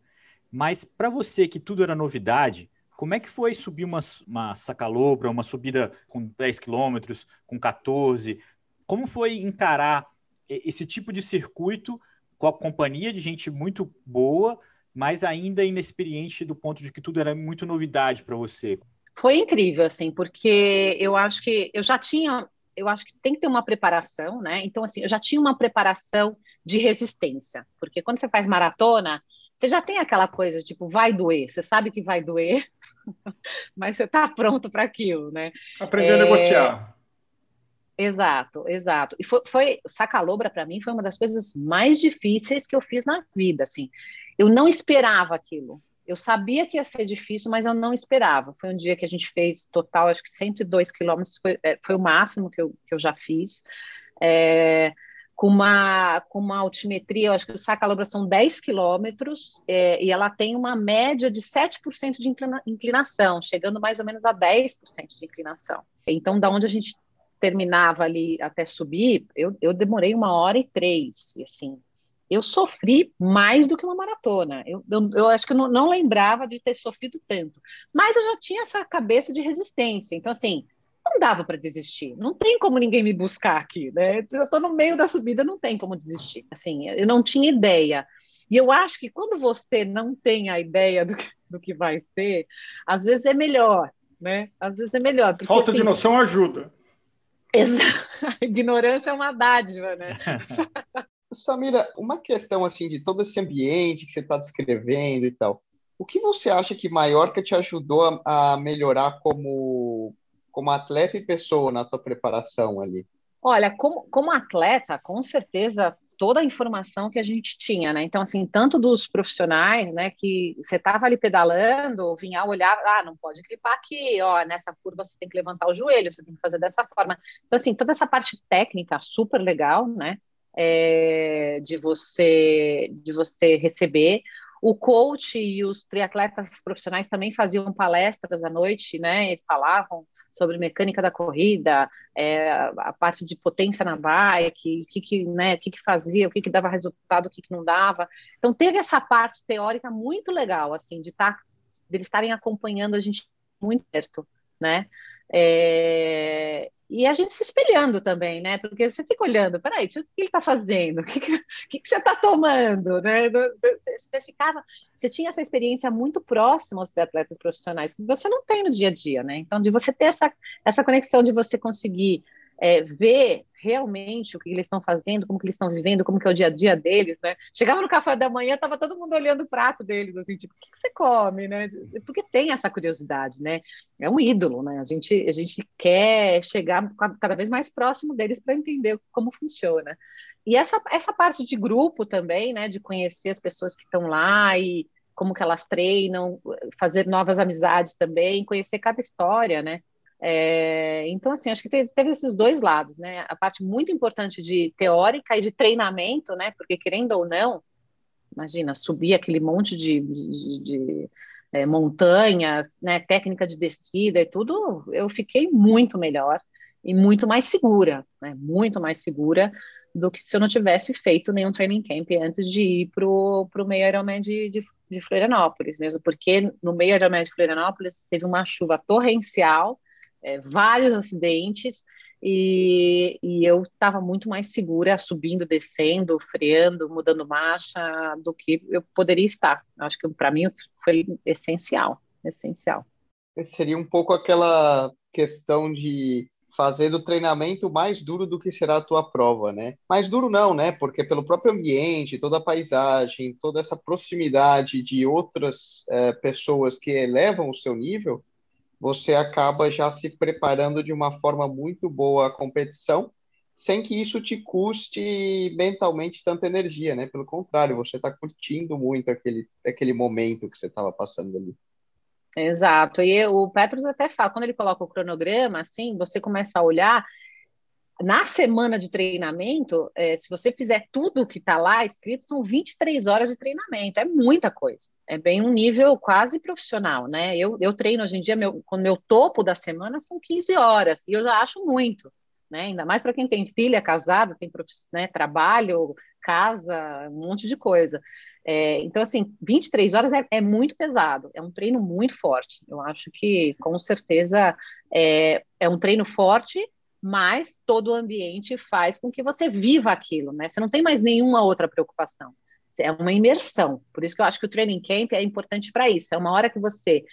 Mas para você que tudo era novidade, como é que foi subir uma, uma sacalobra, uma subida com 10 quilômetros, com 14? Como foi encarar esse tipo de circuito com a companhia de gente muito boa, mas ainda inexperiente do ponto de que tudo era muito novidade para você. Foi incrível, assim, porque eu acho que eu já tinha, eu acho que tem que ter uma preparação, né? Então, assim, eu já tinha uma preparação de resistência, porque quando você faz maratona, você já tem aquela coisa, tipo, vai doer, você sabe que vai doer, <laughs> mas você está pronto para aquilo, né? Aprender é... a negociar. Exato, exato. E foi, foi Sacalobra para mim foi uma das coisas mais difíceis que eu fiz na vida, assim. Eu não esperava aquilo. Eu sabia que ia ser difícil, mas eu não esperava. Foi um dia que a gente fez total, acho que 102 quilômetros, foi, é, foi o máximo que eu, que eu já fiz. É, com uma, com uma altimetria, eu acho que o Sacalobra são 10 quilômetros, é, e ela tem uma média de 7% de inclina, inclinação, chegando mais ou menos a 10% de inclinação. Então, da onde a gente terminava ali até subir, eu, eu demorei uma hora e três, e assim, eu sofri mais do que uma maratona. Eu, eu, eu acho que eu não, não, lembrava de ter sofrido tanto. Mas eu já tinha essa cabeça de resistência. Então, assim, não dava para desistir. Não tem como ninguém me buscar aqui, né? Eu estou no meio da subida, não tem como desistir. Assim, eu não tinha ideia. E eu acho que quando você não tem a ideia do que, do que vai ser, às vezes é melhor, né? Às vezes é melhor. Porque, Falta assim, de noção ajuda. Exato. <laughs> A ignorância é uma dádiva, né? <laughs> Samira, uma questão assim de todo esse ambiente que você está descrevendo e tal. O que você acha que Maiorca te ajudou a, a melhorar como, como atleta e pessoa na tua preparação ali? Olha, como, como atleta, com certeza toda a informação que a gente tinha, né? Então, assim, tanto dos profissionais, né, que você estava ali pedalando, o Vinhal olhava, ah, não pode clipar aqui, ó, nessa curva você tem que levantar o joelho, você tem que fazer dessa forma. Então, assim, toda essa parte técnica super legal, né, é, de você de você receber. O coach e os triatletas profissionais também faziam palestras à noite, né, e falavam sobre mecânica da corrida, é, a parte de potência na bike, o que, que, né, que, que fazia, o que, que dava resultado, o que, que não dava. Então teve essa parte teórica muito legal, assim, de tá, de eles estarem acompanhando a gente muito perto, né? É, e a gente se espelhando também, né? Porque você fica olhando, peraí, o que ele está fazendo? O que, que, que, você está tomando? Né? Você, você, ficava, você tinha essa experiência muito próxima aos atletas profissionais, que você não tem no dia a dia, né? Então, de você ter essa, essa conexão de você conseguir é, ver realmente o que eles estão fazendo, como que eles estão vivendo, como que é o dia a dia deles, né? Chegava no café da manhã, tava todo mundo olhando o prato deles, assim, tipo, o que, que você come, né? Porque tem essa curiosidade, né? É um ídolo, né? A gente, a gente quer chegar cada vez mais próximo deles para entender como funciona. E essa, essa parte de grupo também, né? De conhecer as pessoas que estão lá e como que elas treinam, fazer novas amizades também, conhecer cada história, né? É, então, assim, acho que teve, teve, esses dois lados, né? A parte muito importante de teórica e de treinamento, né? Porque, querendo ou não, imagina, subir aquele monte de, de, de é, montanhas, né? Técnica de descida e tudo, eu fiquei muito melhor e muito mais segura, né? Muito mais segura do que se eu não tivesse feito nenhum training camp antes de ir para o meio Ironman de, de, de Florianópolis, mesmo porque no meio Ironman de Florianópolis teve uma chuva torrencial, é, vários acidentes e, e eu estava muito mais segura subindo, descendo, freando, mudando marcha do que eu poderia estar. Acho que para mim foi essencial, essencial. Seria um pouco aquela questão de fazer do treinamento mais duro do que será a tua prova, né? Mais duro não, né? Porque pelo próprio ambiente, toda a paisagem, toda essa proximidade de outras é, pessoas que elevam o seu nível, você acaba já se preparando de uma forma muito boa a competição, sem que isso te custe mentalmente tanta energia, né? Pelo contrário, você está curtindo muito aquele, aquele momento que você estava passando ali. Exato. E o Petros até fala, quando ele coloca o cronograma, assim, você começa a olhar na semana de treinamento, é, se você fizer tudo que está lá escrito, são 23 horas de treinamento, é muita coisa. É bem um nível quase profissional, né? Eu, eu treino hoje em dia, meu, quando meu topo da semana são 15 horas, e eu já acho muito, né? Ainda mais para quem tem filha, casado, tem né, trabalho, casa, um monte de coisa. É, então, assim, 23 horas é, é, muito pesado, é um treino muito forte. Eu acho que, com certeza, é, é um treino forte mas todo o ambiente faz com que você viva aquilo, né? Você não tem mais nenhuma outra preocupação. É uma imersão. Por isso que eu acho que o training camp é importante para isso. É uma hora que você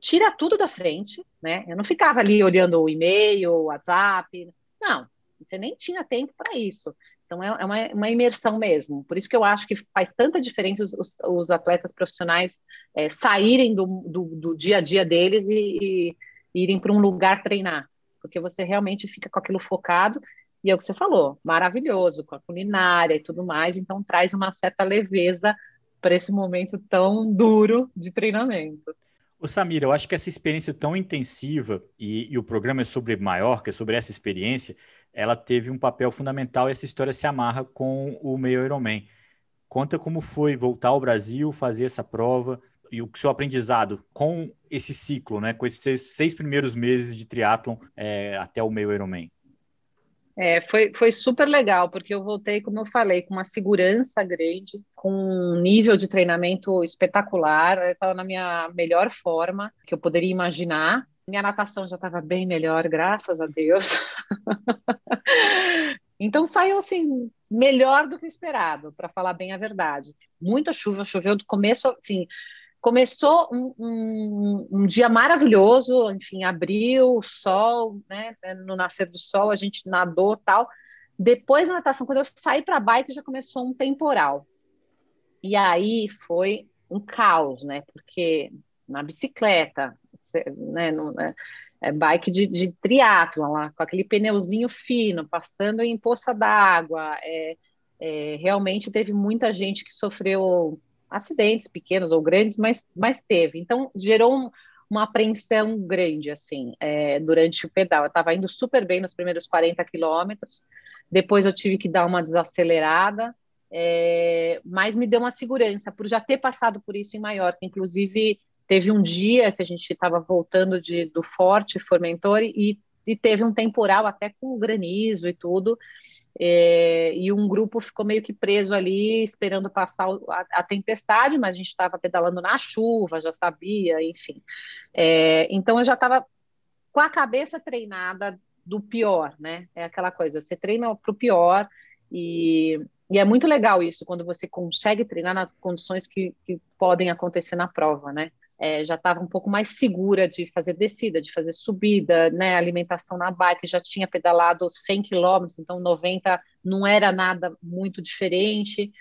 tira tudo da frente, né? Eu não ficava ali olhando o e-mail, o WhatsApp. Não, você nem tinha tempo para isso. Então, é, é uma, uma, imersão mesmo. Por isso que eu acho que faz tanta diferença os, os, os atletas profissionais é, saírem do, do, do, dia a dia deles e, e irem para um lugar treinar porque você realmente fica com aquilo focado, e é o que você falou, maravilhoso, com a culinária e tudo mais, então traz uma certa leveza para esse momento tão duro de treinamento. O Samir, eu acho que essa experiência tão intensiva, e, e o programa é sobre Maiorca, é sobre essa experiência, ela teve um papel fundamental e essa história se amarra com o meio Ironman. Conta como foi voltar ao Brasil, fazer essa prova, e o seu aprendizado com esse ciclo, né? Com esses seis, seis primeiros meses de triatlon é, até o meio Ironman? É, foi, foi super legal, porque eu voltei, como eu falei, com uma segurança grande, com um nível de treinamento espetacular, eu estava na minha melhor forma que eu poderia imaginar. Minha natação já estava bem melhor, graças a Deus. <laughs> então saiu assim, melhor do que esperado, para falar bem a verdade. Muita chuva, choveu do começo, assim, começou um, um, um, dia maravilhoso, enfim, abriu, sol, né? No nascer do sol a gente nadou tal. Depois da natação, quando eu saí para a bike, já começou um temporal. E aí foi um caos, né? Porque na bicicleta, né? No, né? É bike de, de triatlon, lá, com aquele pneuzinho fino, passando em poça d'água. É, é, realmente teve muita gente que sofreu acidentes pequenos ou grandes, mas, mas teve. Então, gerou um, uma apreensão grande, assim, é, durante o pedal. Eu estava indo super bem nos primeiros 40 quilômetros, depois eu tive que dar uma desacelerada, é, mas me deu uma segurança por já ter passado por isso em Maiorca. Inclusive, teve um dia que a gente estava voltando de, do Forte Formentore e, e teve um temporal até com granizo e tudo. É, e um grupo ficou meio que preso ali, esperando passar a, a tempestade, mas a gente estava pedalando na chuva, já sabia, enfim. É, então eu já estava com a cabeça treinada do pior, né? É aquela coisa, você treina para o pior e e é muito legal isso, quando você consegue treinar nas condições que, que podem acontecer na prova, né? É, já estava um pouco mais segura de fazer descida, de fazer subida, né? Alimentação na bike, já tinha pedalado 100 quilômetros, então 90 não era nada muito diferente.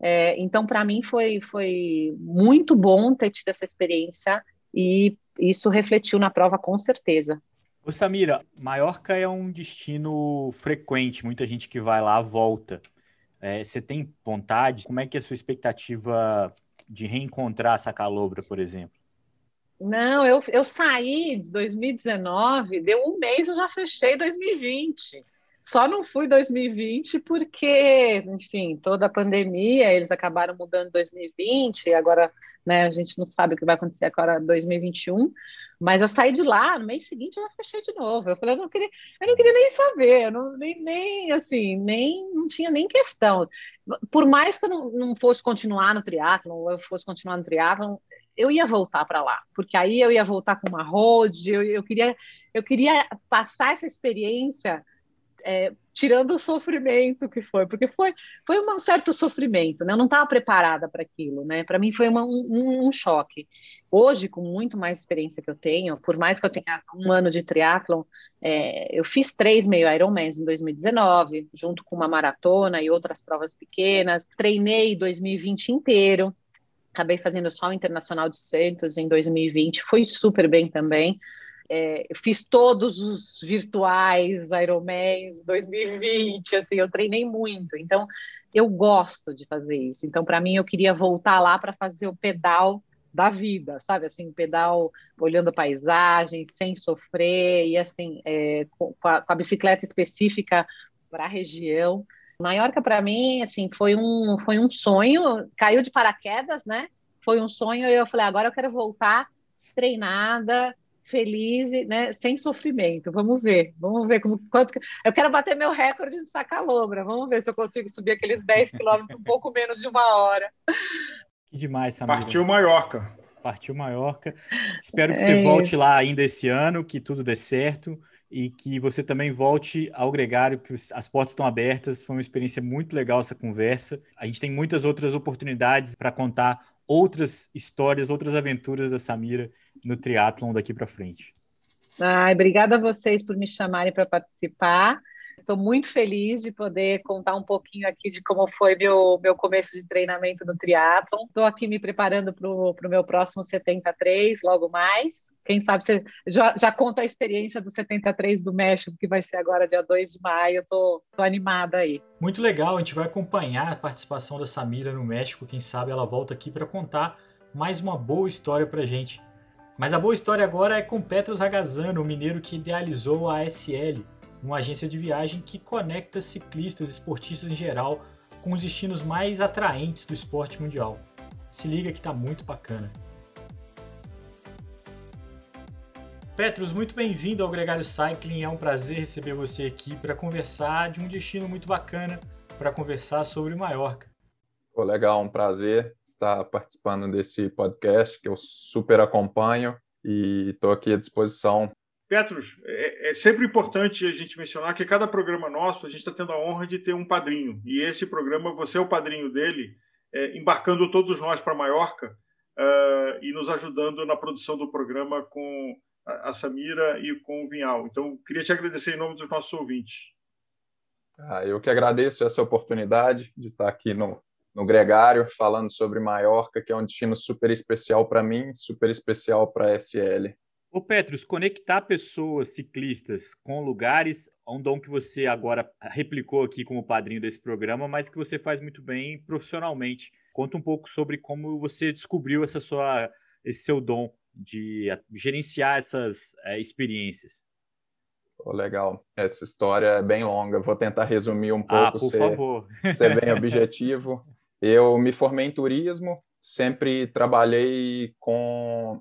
É, então, para mim, foi, foi muito bom ter tido essa experiência e isso refletiu na prova com certeza. Ô Samira, Maiorca é um destino frequente, muita gente que vai lá volta. É, você tem vontade? Como é que é a sua expectativa de reencontrar essa calobra, por exemplo? Não, eu, eu saí de 2019, deu um mês, eu já fechei 2020. Só não fui 2020 porque, enfim, toda a pandemia, eles acabaram mudando 2020, agora né, a gente não sabe o que vai acontecer agora 2021. Mas eu saí de lá, no mês seguinte eu já fechei de novo. Eu falei, eu não queria, eu não queria nem saber, não, nem, nem assim, nem não tinha nem questão. Por mais que eu não, não fosse continuar no triatlon, eu fosse continuar no triatlon, eu ia voltar para lá, porque aí eu ia voltar com uma road, eu, eu queria eu queria passar essa experiência é, tirando o sofrimento que foi, porque foi, foi um certo sofrimento, né? Eu não estava preparada para aquilo, né? Para mim foi uma, um, um, choque. Hoje, com muito mais experiência que eu tenho, por mais que eu tenha um ano de triatlon, é, eu fiz três meio Ironmans em 2019, junto com uma maratona e outras provas pequenas. Treinei 2020 inteiro. Acabei fazendo só o Internacional de Santos em 2020, foi super bem também. É, fiz todos os virtuais Ironmans 2020, assim, eu treinei muito. Então, eu gosto de fazer isso. Então, para mim, eu queria voltar lá para fazer o pedal da vida, sabe? Assim, pedal olhando a paisagem, sem sofrer, e assim, é, com, a, com, a, bicicleta específica para a região. Maiorca, para mim, assim, foi um, foi um sonho, caiu de paraquedas, né? Foi um sonho, e eu falei, agora eu quero voltar treinada, feliz, né, sem sofrimento. Vamos ver, vamos ver como, quanto. Eu quero bater meu recorde de saca-lombra. Vamos ver se eu consigo subir aqueles 10 quilômetros um pouco menos de uma hora. Que demais, Samira. Partiu Maiorca. Partiu Maiorca. Espero que é você volte lá ainda esse ano, que tudo dê certo e que você também volte ao Gregário, que as portas estão abertas. Foi uma experiência muito legal essa conversa. A gente tem muitas outras oportunidades para contar outras histórias, outras aventuras da Samira no triatlon daqui para frente. Ai, obrigada a vocês por me chamarem para participar. Estou muito feliz de poder contar um pouquinho aqui de como foi meu, meu começo de treinamento no triatlon. Estou aqui me preparando para o meu próximo 73, logo mais. Quem sabe você já, já conta a experiência do 73 do México, que vai ser agora dia 2 de maio. Estou animada aí. Muito legal, a gente vai acompanhar a participação da Samira no México. Quem sabe ela volta aqui para contar mais uma boa história para gente. Mas a boa história agora é com Petros Ragazano, o mineiro que idealizou a ASL, uma agência de viagem que conecta ciclistas, esportistas em geral, com os destinos mais atraentes do esporte mundial. Se liga que tá muito bacana. Petros, muito bem-vindo ao Gregário Cycling. É um prazer receber você aqui para conversar de um destino muito bacana, para conversar sobre Maiorca. Pô, legal, um prazer estar participando desse podcast que eu super acompanho e estou aqui à disposição. Petros, é, é, sempre importante a gente mencionar que cada programa nosso a gente está tendo a honra de ter um padrinho e esse programa você é o padrinho dele, é, embarcando todos nós para Maiorca. uh, e nos ajudando na produção do programa com a, a Samira e com o Vinhal. Então, queria te agradecer em nome dos nossos ouvintes. Ah, eu que agradeço essa oportunidade de estar aqui no, no Gregário, falando sobre Maiorca, que é um destino super especial para mim, super especial para a SL. Ô Petrus, conectar pessoas ciclistas com lugares é um dom que você agora replicou aqui como padrinho desse programa, mas que você faz muito bem profissionalmente. Conta um pouco sobre como você descobriu essa sua, esse seu dom de gerenciar essas é, experiências. Oh, legal. Essa história é bem longa. Vou tentar resumir um ah, pouco. Ah, por ser, favor. Ser bem <laughs> objetivo. Eu me formei em turismo, sempre trabalhei com,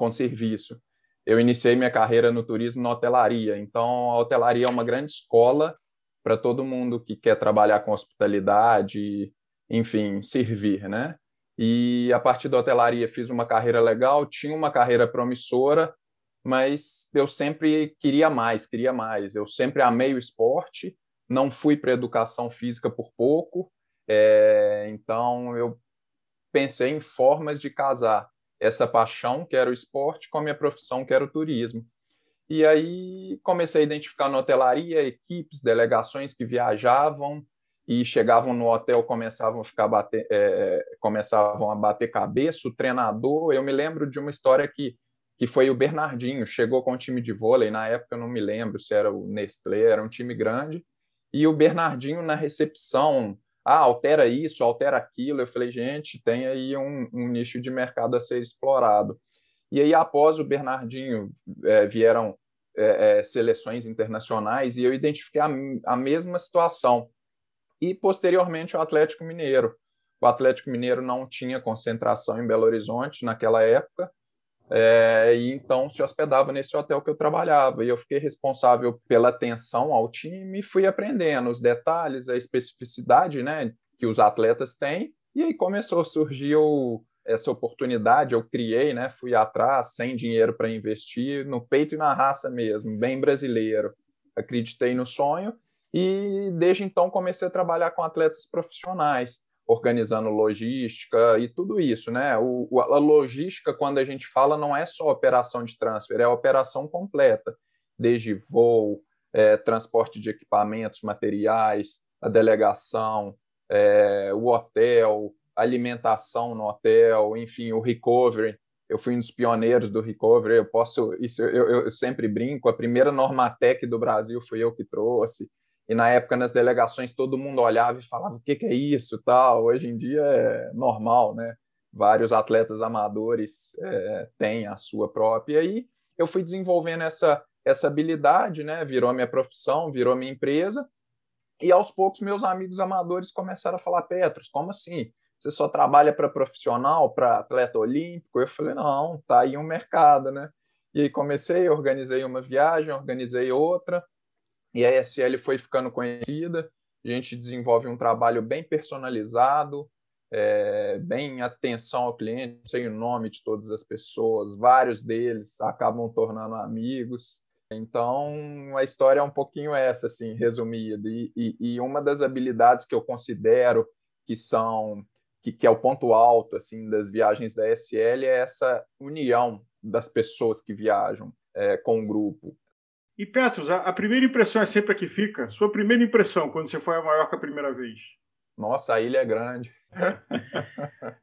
com serviço. Eu iniciei minha carreira no turismo na hotelaria. Então, a hotelaria é uma grande escola para todo mundo que quer trabalhar com hospitalidade, enfim, servir, né? E a partir da hotelaria fiz uma carreira legal, tinha uma carreira promissora, mas eu sempre queria mais, queria mais. Eu sempre amei o esporte, não fui para educação física por pouco, é, então eu pensei em formas de casar essa paixão, que era o esporte, com a minha profissão, que era o turismo. E aí comecei a identificar na hotelaria equipes, delegações que viajavam e chegavam no hotel, começavam a ficar bater, é, começavam a bater cabeça. O treinador, eu me lembro de uma história que que foi o Bernardinho, chegou com um time de vôlei, na época eu não me lembro se era o Nestlé, era um time grande, e o Bernardinho na recepção, ah, altera isso, altera aquilo, eu falei, gente, tem aí um, um nicho de mercado a ser explorado. E aí, após o Bernardinho, é, vieram é, é, seleções internacionais e eu identifiquei a, a mesma situação. E, posteriormente, o Atlético Mineiro. O Atlético Mineiro não tinha concentração em Belo Horizonte naquela época, é, e então se hospedava nesse hotel que eu trabalhava. E eu fiquei responsável pela atenção ao time e fui aprendendo os detalhes, a especificidade né, que os atletas têm. E aí começou a surgir o, essa oportunidade, eu criei, né, fui atrás, sem dinheiro para investir, no peito e na raça mesmo, bem brasileiro. Acreditei no sonho e desde então comecei a trabalhar com atletas profissionais organizando logística e tudo isso, né? O, a logística, quando a gente fala, não é só operação de transfer, é a operação completa, desde voo, é, transporte de equipamentos, materiais, a delegação, é, o hotel, alimentação no hotel, enfim, o recovery. Eu fui um dos pioneiros do recovery. Eu posso, isso eu, eu sempre brinco. A primeira Normatec do Brasil fui eu que trouxe. E na época, nas delegações, todo mundo olhava e falava: o que, que é isso? tal. Hoje em dia é normal, né? Vários atletas amadores é, têm a sua própria. E eu fui desenvolvendo essa, essa habilidade, né? Virou minha profissão, virou minha empresa. E aos poucos, meus amigos amadores começaram a falar: Petros, como assim? Você só trabalha para profissional, para atleta olímpico? Eu falei: não, tá aí um mercado, né? E aí comecei, organizei uma viagem, organizei outra e a ESL foi ficando conhecida, a gente desenvolve um trabalho bem personalizado, é, bem atenção ao cliente, sei o nome de todas as pessoas, vários deles acabam tornando amigos. Então, a história é um pouquinho essa, assim, resumida. E, e, e uma das habilidades que eu considero que são que, que, é o ponto alto assim das viagens da SL é essa união das pessoas que viajam é, com o grupo. E Petros, a, a, primeira impressão é sempre a que fica. Sua primeira impressão quando você foi a Maiorca a primeira vez? Nossa, a ilha é grande. <laughs>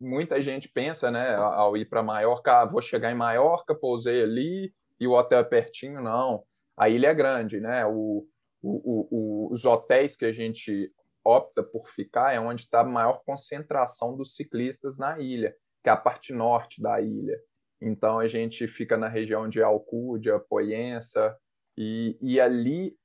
Muita gente pensa, né, ao ir para Maiorca, ah, vou chegar em Maiorca, pousei ali e o hotel é pertinho. Não, a ilha é grande, né? O, o, o, os hotéis que a gente opta por ficar é onde está a maior concentração dos ciclistas na ilha, que é a parte norte da ilha. Então a gente fica na região de Alcúdia, Poyensa, e, e ali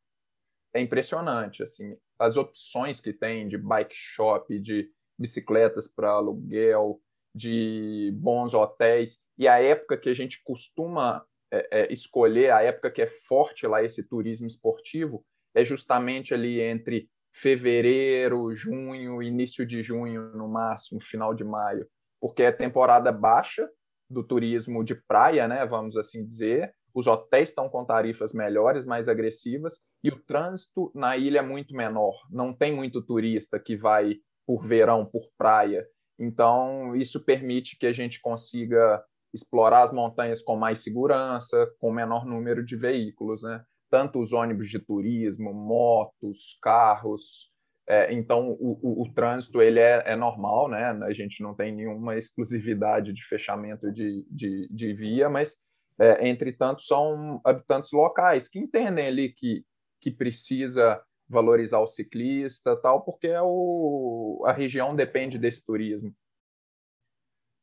é impressionante, assim, as opções que tem de bike shop, de bicicletas para aluguel, de bons hotéis, e a época que a gente costuma é, é, escolher, a época que é forte lá esse turismo esportivo, é justamente ali entre fevereiro, junho, início de junho no máximo, final de maio, porque é temporada baixa, do turismo de praia, né, vamos assim dizer. Os hotéis estão com tarifas melhores, mais agressivas, e o trânsito na ilha é muito menor. Não tem muito turista que vai por verão, por praia. Então, isso permite que a gente consiga explorar as montanhas com mais segurança, com menor número de veículos, né? Tanto os ônibus de turismo, motos, carros. É, então, o, o, o, trânsito ele é, é, normal, né? A gente não tem nenhuma exclusividade de fechamento de, de, de via, mas, é, entretanto, são habitantes locais que entendem ali que, que precisa valorizar o ciclista, tal, porque é o, a região depende desse turismo.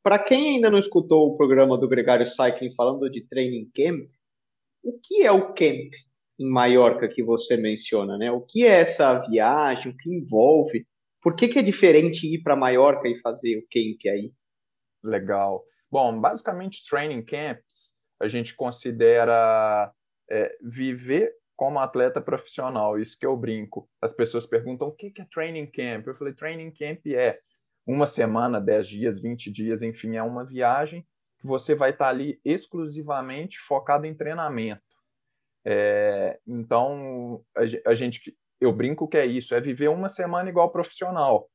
Para quem ainda não escutou o programa do Gregário Cycling falando de training camp, o que é o camp em Maiorca que você menciona, né? O que é essa viagem? O que envolve? Por que, que é diferente ir para Maiorca e fazer o camp aí? Legal. Bom, basicamente training camps a gente considera é, viver como atleta profissional, isso que eu brinco. As pessoas perguntam o que é training camp? Eu falei, training camp é uma semana, dez dias, vinte dias, enfim, é uma viagem que você vai estar ali exclusivamente focado em treinamento. É, então, a, a, gente, eu brinco que é isso, é viver uma semana igual profissional.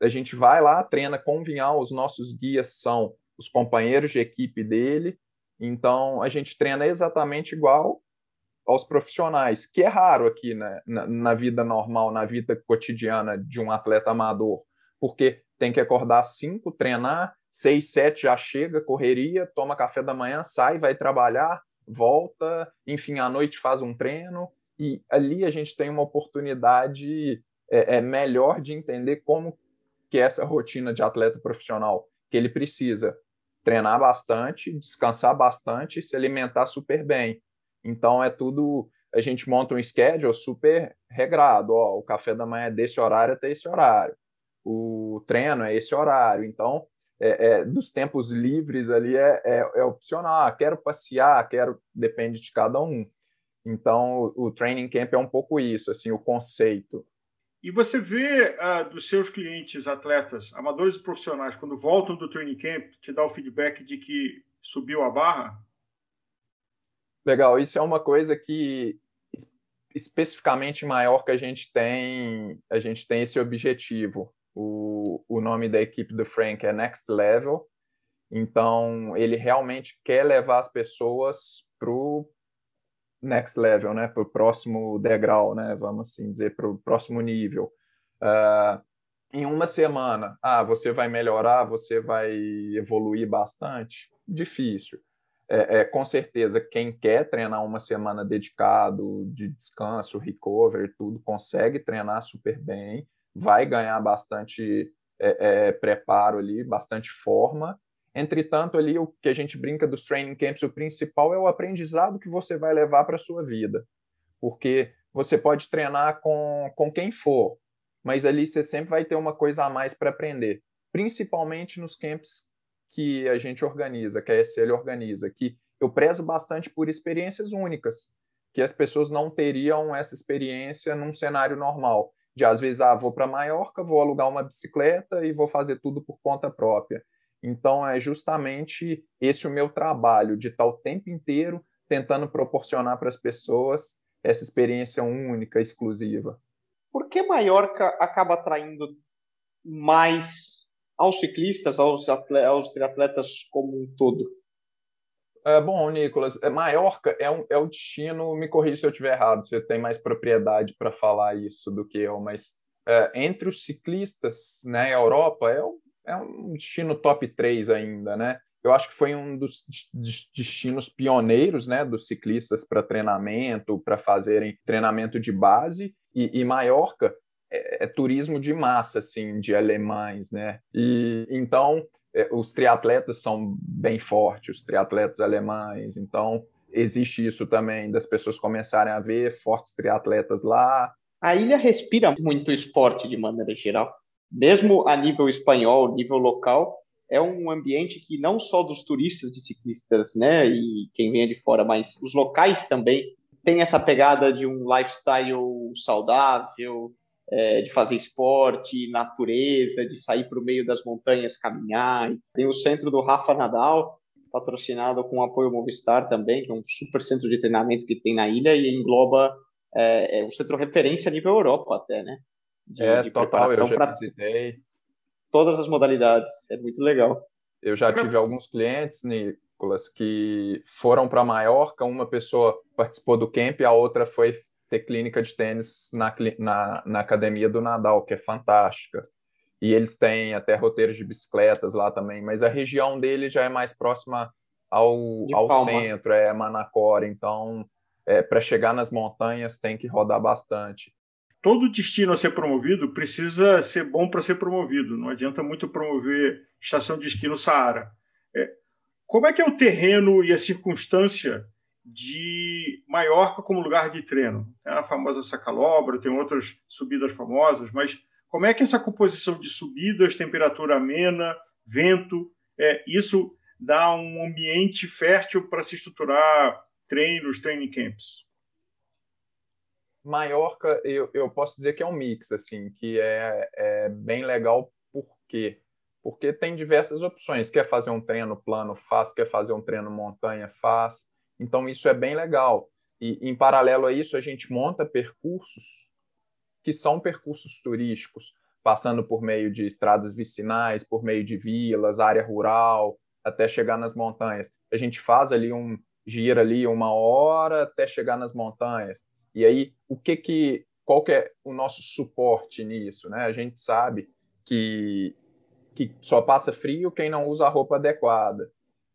A gente vai lá, treina com Vinhal, os nossos guias são os companheiros de equipe dele, então a gente treina exatamente igual aos profissionais, que é raro aqui né, na, na, vida normal, na vida cotidiana de um atleta amador, porque tem que acordar 5, treinar, 6, 7 já chega, correria, toma café da manhã, sai, vai trabalhar, volta, enfim, à noite faz um treino, e ali a gente tem uma oportunidade é, é melhor de entender como que é essa rotina de atleta profissional, que ele precisa treinar bastante, descansar bastante e se alimentar super bem então é tudo. A gente monta um schedule super regrado. Ó, o café da manhã é desse horário até esse horário. O treino é esse horário. Então, é, é, dos tempos livres ali é, é, é opcional. Ah, quero passear, quero. Depende de cada um. Então, o, o training camp é um pouco isso, assim, o conceito. E você vê uh, dos seus clientes, atletas, amadores e profissionais, quando voltam do training camp, te dá o feedback de que subiu a barra? Legal, isso é uma coisa que especificamente maior que a gente tem, a gente tem esse objetivo. O, o nome da equipe do Frank é Next Level, então ele realmente quer levar as pessoas para o next level, né, para o próximo degrau, né, vamos assim dizer, para o próximo nível. Uh, em uma semana, ah, você vai melhorar, você vai evoluir bastante? Difícil. É, é, com certeza, quem quer treinar uma semana dedicado de descanso, recovery, tudo, consegue treinar super bem, vai ganhar bastante é, é, preparo ali, bastante forma. Entretanto, ali o que a gente brinca dos training camps, o principal é o aprendizado que você vai levar para a sua vida. Porque você pode treinar com, com quem for, mas ali você sempre vai ter uma coisa a mais para aprender. Principalmente nos camps que a gente organiza, que a SL organiza, que eu prezo bastante por experiências únicas, que as pessoas não teriam essa experiência num cenário normal. De às vezes, ah, vou para Maiorca, vou alugar uma bicicleta e vou fazer tudo por conta própria. Então, é justamente esse o meu trabalho, de estar o tempo inteiro tentando proporcionar para as pessoas essa experiência única, exclusiva. Por que Maiorca acaba atraindo mais aos ciclistas, aos, aos triatletas como um todo? É, bom, Nicolas, é, Maiorca é, um, é o destino, me corrija se eu estiver errado, você tem mais propriedade para falar isso do que eu, mas é, entre os ciclistas, né, a Europa é, é um destino top 3 ainda, né? Eu acho que foi um dos destinos pioneiros, né, dos ciclistas para treinamento, para fazerem treinamento de base, e, e Maiorca é, é, turismo de massa, assim, de alemães, né? E então os triatletas são bem fortes, os triatletas alemães. Então existe isso também das pessoas começarem a ver fortes triatletas lá. A ilha respira muito esporte de maneira geral, mesmo a nível espanhol, nível local. É um ambiente que não só dos turistas de ciclistas, né, e quem vem de fora, mas os locais também tem essa pegada de um lifestyle saudável, é, de fazer esporte, natureza, de sair para o meio das montanhas caminhar. Tem o centro do Rafa Nadal, patrocinado com o apoio Movistar também, que é um super centro de treinamento que tem na ilha e engloba é, é um centro referência a nível Europa até, né? De, é, de total, eu já visitei. todas as modalidades. É muito legal. Eu já tive alguns clientes, Nicolas, que foram para Maiorca, uma pessoa participou do camp, a outra foi ter clínica de tênis na, na, na academia do Nadal, que é fantástica. E eles têm até roteiros de bicicletas lá também, mas a região dele já é mais próxima ao, ao centro, é Manacor, então é, para chegar nas montanhas tem que rodar bastante. Todo destino a ser promovido precisa ser bom para ser promovido. Não adianta muito promover estação de esqui no Saara. É, como é que é o terreno e a circunstância de Maiorca como lugar de treino? Tem a famosa Sacalobra, tem outras subidas famosas, mas como é que essa composição de subidas, temperatura amena, vento, é, isso dá um ambiente fértil para se estruturar treinos, training camps? Maiorca, eu, eu posso dizer que é um mix, assim, que é, é bem legal, por quê? Porque tem diversas opções. Quer fazer um treino plano, faz. Quer fazer um treino montanha, faz. Então, isso é bem legal. E, em paralelo a isso, a gente monta percursos que são percursos turísticos, passando por meio de estradas vicinais, por meio de vilas, área rural, até chegar nas montanhas. A gente faz ali um, gira ali uma hora até chegar nas montanhas. E aí, o que que qual que é o nosso suporte nisso, né? A gente sabe que que só passa frio quem não usa a roupa adequada.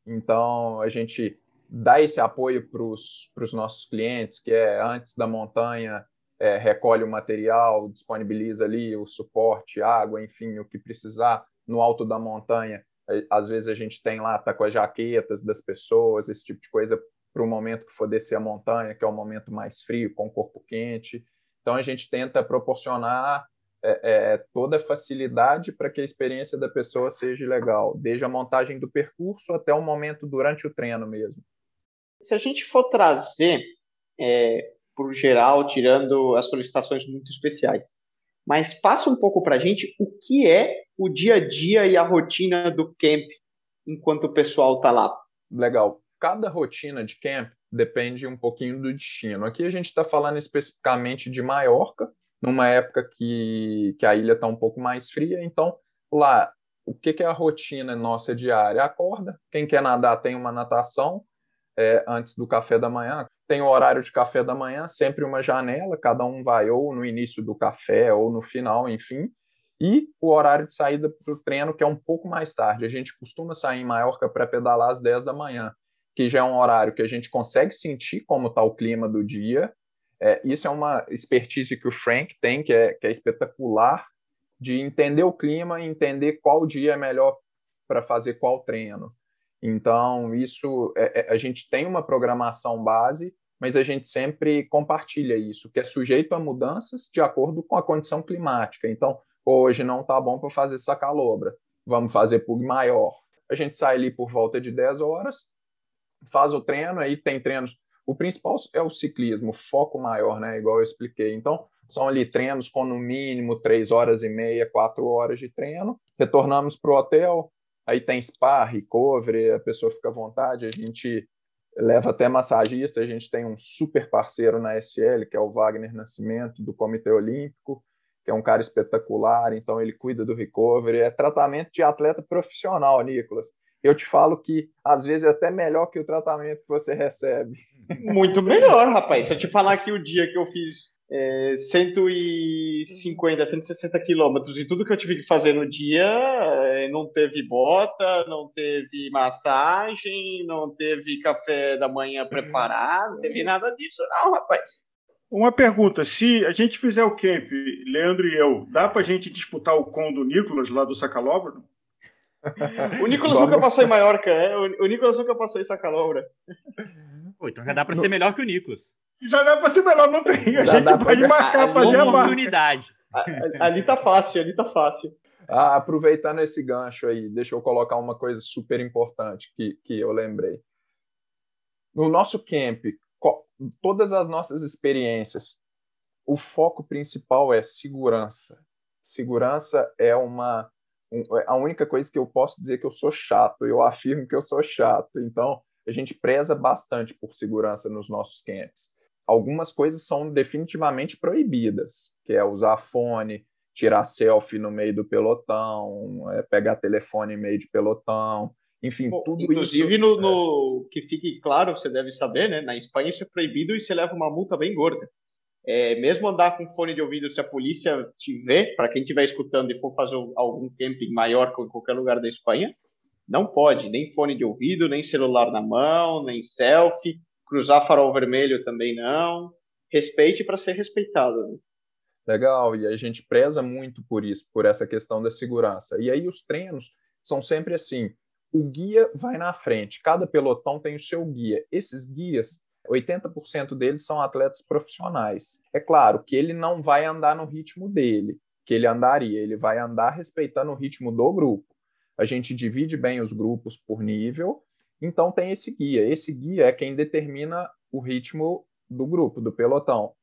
Então, a gente dá esse apoio para os nossos clientes, que é antes da montanha, é, recolhe o material, disponibiliza ali o suporte, água, enfim, o que precisar. No alto da montanha, às vezes a gente tem lá, tá com as jaquetas das pessoas, esse tipo de coisa para o momento que for descer a montanha, que é o momento mais frio, com o corpo quente. Então a gente tenta proporcionar é, é, toda a facilidade para que a experiência da pessoa seja legal, desde a montagem do percurso até o momento durante o treino mesmo. Se a gente for trazer é, o geral, tirando as solicitações muito especiais, mas passa um pouco para a gente o que é o dia a dia e a rotina do camp enquanto o pessoal está lá. Legal. Cada rotina de camp depende um pouquinho do destino. Aqui a gente está falando especificamente de Maiorca, numa época que, que a ilha está um pouco mais fria, então lá o que, que é a rotina nossa diária? Acorda, quem quer nadar tem uma natação é, antes do café da manhã, tem o horário de café da manhã, sempre uma janela, cada um vai ou no início do café ou no final, enfim, e o horário de saída para o treino, que é um pouco mais tarde. A gente costuma sair em Maiorca para pedalar às 10 da manhã, que já é um horário que a gente consegue sentir como está o clima do dia. É, isso é uma expertise que o Frank tem, que é, que é espetacular, de entender o clima e entender qual dia é melhor para fazer qual treino. Então, isso é, é, a gente tem uma programação base, mas a gente sempre compartilha isso, que é sujeito a mudanças de acordo com a condição climática. Então, hoje não está bom para fazer sacalobra, vamos fazer pug maior. A gente sai ali por volta de 10 horas, faz o treino, aí tem treinos. O principal é o ciclismo, foco maior, né? Igual eu expliquei. Então, são ali treinos com no mínimo 3 horas e meia, 4 horas de treino. Retornamos para o hotel, Aí tem spa, recovery, a pessoa fica à vontade, a gente leva até massagista, a gente tem um super parceiro na SL, que é o Wagner Nascimento, do Comitê Olímpico, que é um cara espetacular, então ele cuida do recovery, é tratamento de atleta profissional, Nicolas. Eu te falo que às vezes é até melhor que o tratamento que você recebe. Muito melhor, rapaz. Se eu te falar que o dia que eu fiz é, 150, 160 quilômetros e tudo que eu tive que fazer no dia é, não teve bota, não teve massagem, não teve café da manhã preparado, não teve nada disso, não, rapaz. Uma pergunta: se a gente fizer o camp, Leandro e eu, dá para a gente disputar o com do Nicolas lá do Sacalobra? O Nicolas nunca passou em Maiorca, é? O Nicolas nunca passou em Sacalobra. Pô, então já dá para ser melhor que o Nicolas. Já dá para ser melhor, não tem. A Já gente pode pra... marcar, fazer a oportunidade. Ali tá fácil, ali tá fácil. Ah, aproveitando esse gancho aí, deixa eu colocar uma coisa super importante que, que eu lembrei. No nosso camp, todas as nossas experiências, o foco principal é segurança. Segurança é uma é a única coisa que eu posso dizer que eu sou chato. Eu afirmo que eu sou chato. Então, a gente preza bastante por segurança nos nossos camps algumas coisas são definitivamente proibidas, que é usar fone, tirar selfie no meio do pelotão, é, pegar telefone em meio de pelotão, enfim, Bom, tudo inclusive isso. Inclusive, no, é... que fique claro, você deve saber, né? Na Espanha isso é proibido e você leva uma multa bem gorda. É, mesmo andar com fone de ouvido, se a polícia te vê, para quem estiver escutando e for fazer algum camping maior em qualquer lugar da Espanha, não pode, nem fone de ouvido, nem celular na mão, nem selfie, cruzar farol vermelho também não. Respeite para ser respeitado. Né? Legal, e a gente preza muito por isso, por essa questão da segurança. E aí os treinos são sempre assim: o guia vai na frente, cada pelotão tem o seu guia. Esses guias 80% deles são atletas profissionais. É claro que ele não vai andar no ritmo dele, que ele andaria, ele vai andar respeitando o ritmo do grupo. A gente divide bem os grupos por nível, então tem esse guia. Esse guia é quem determina o ritmo do grupo, do pelotão.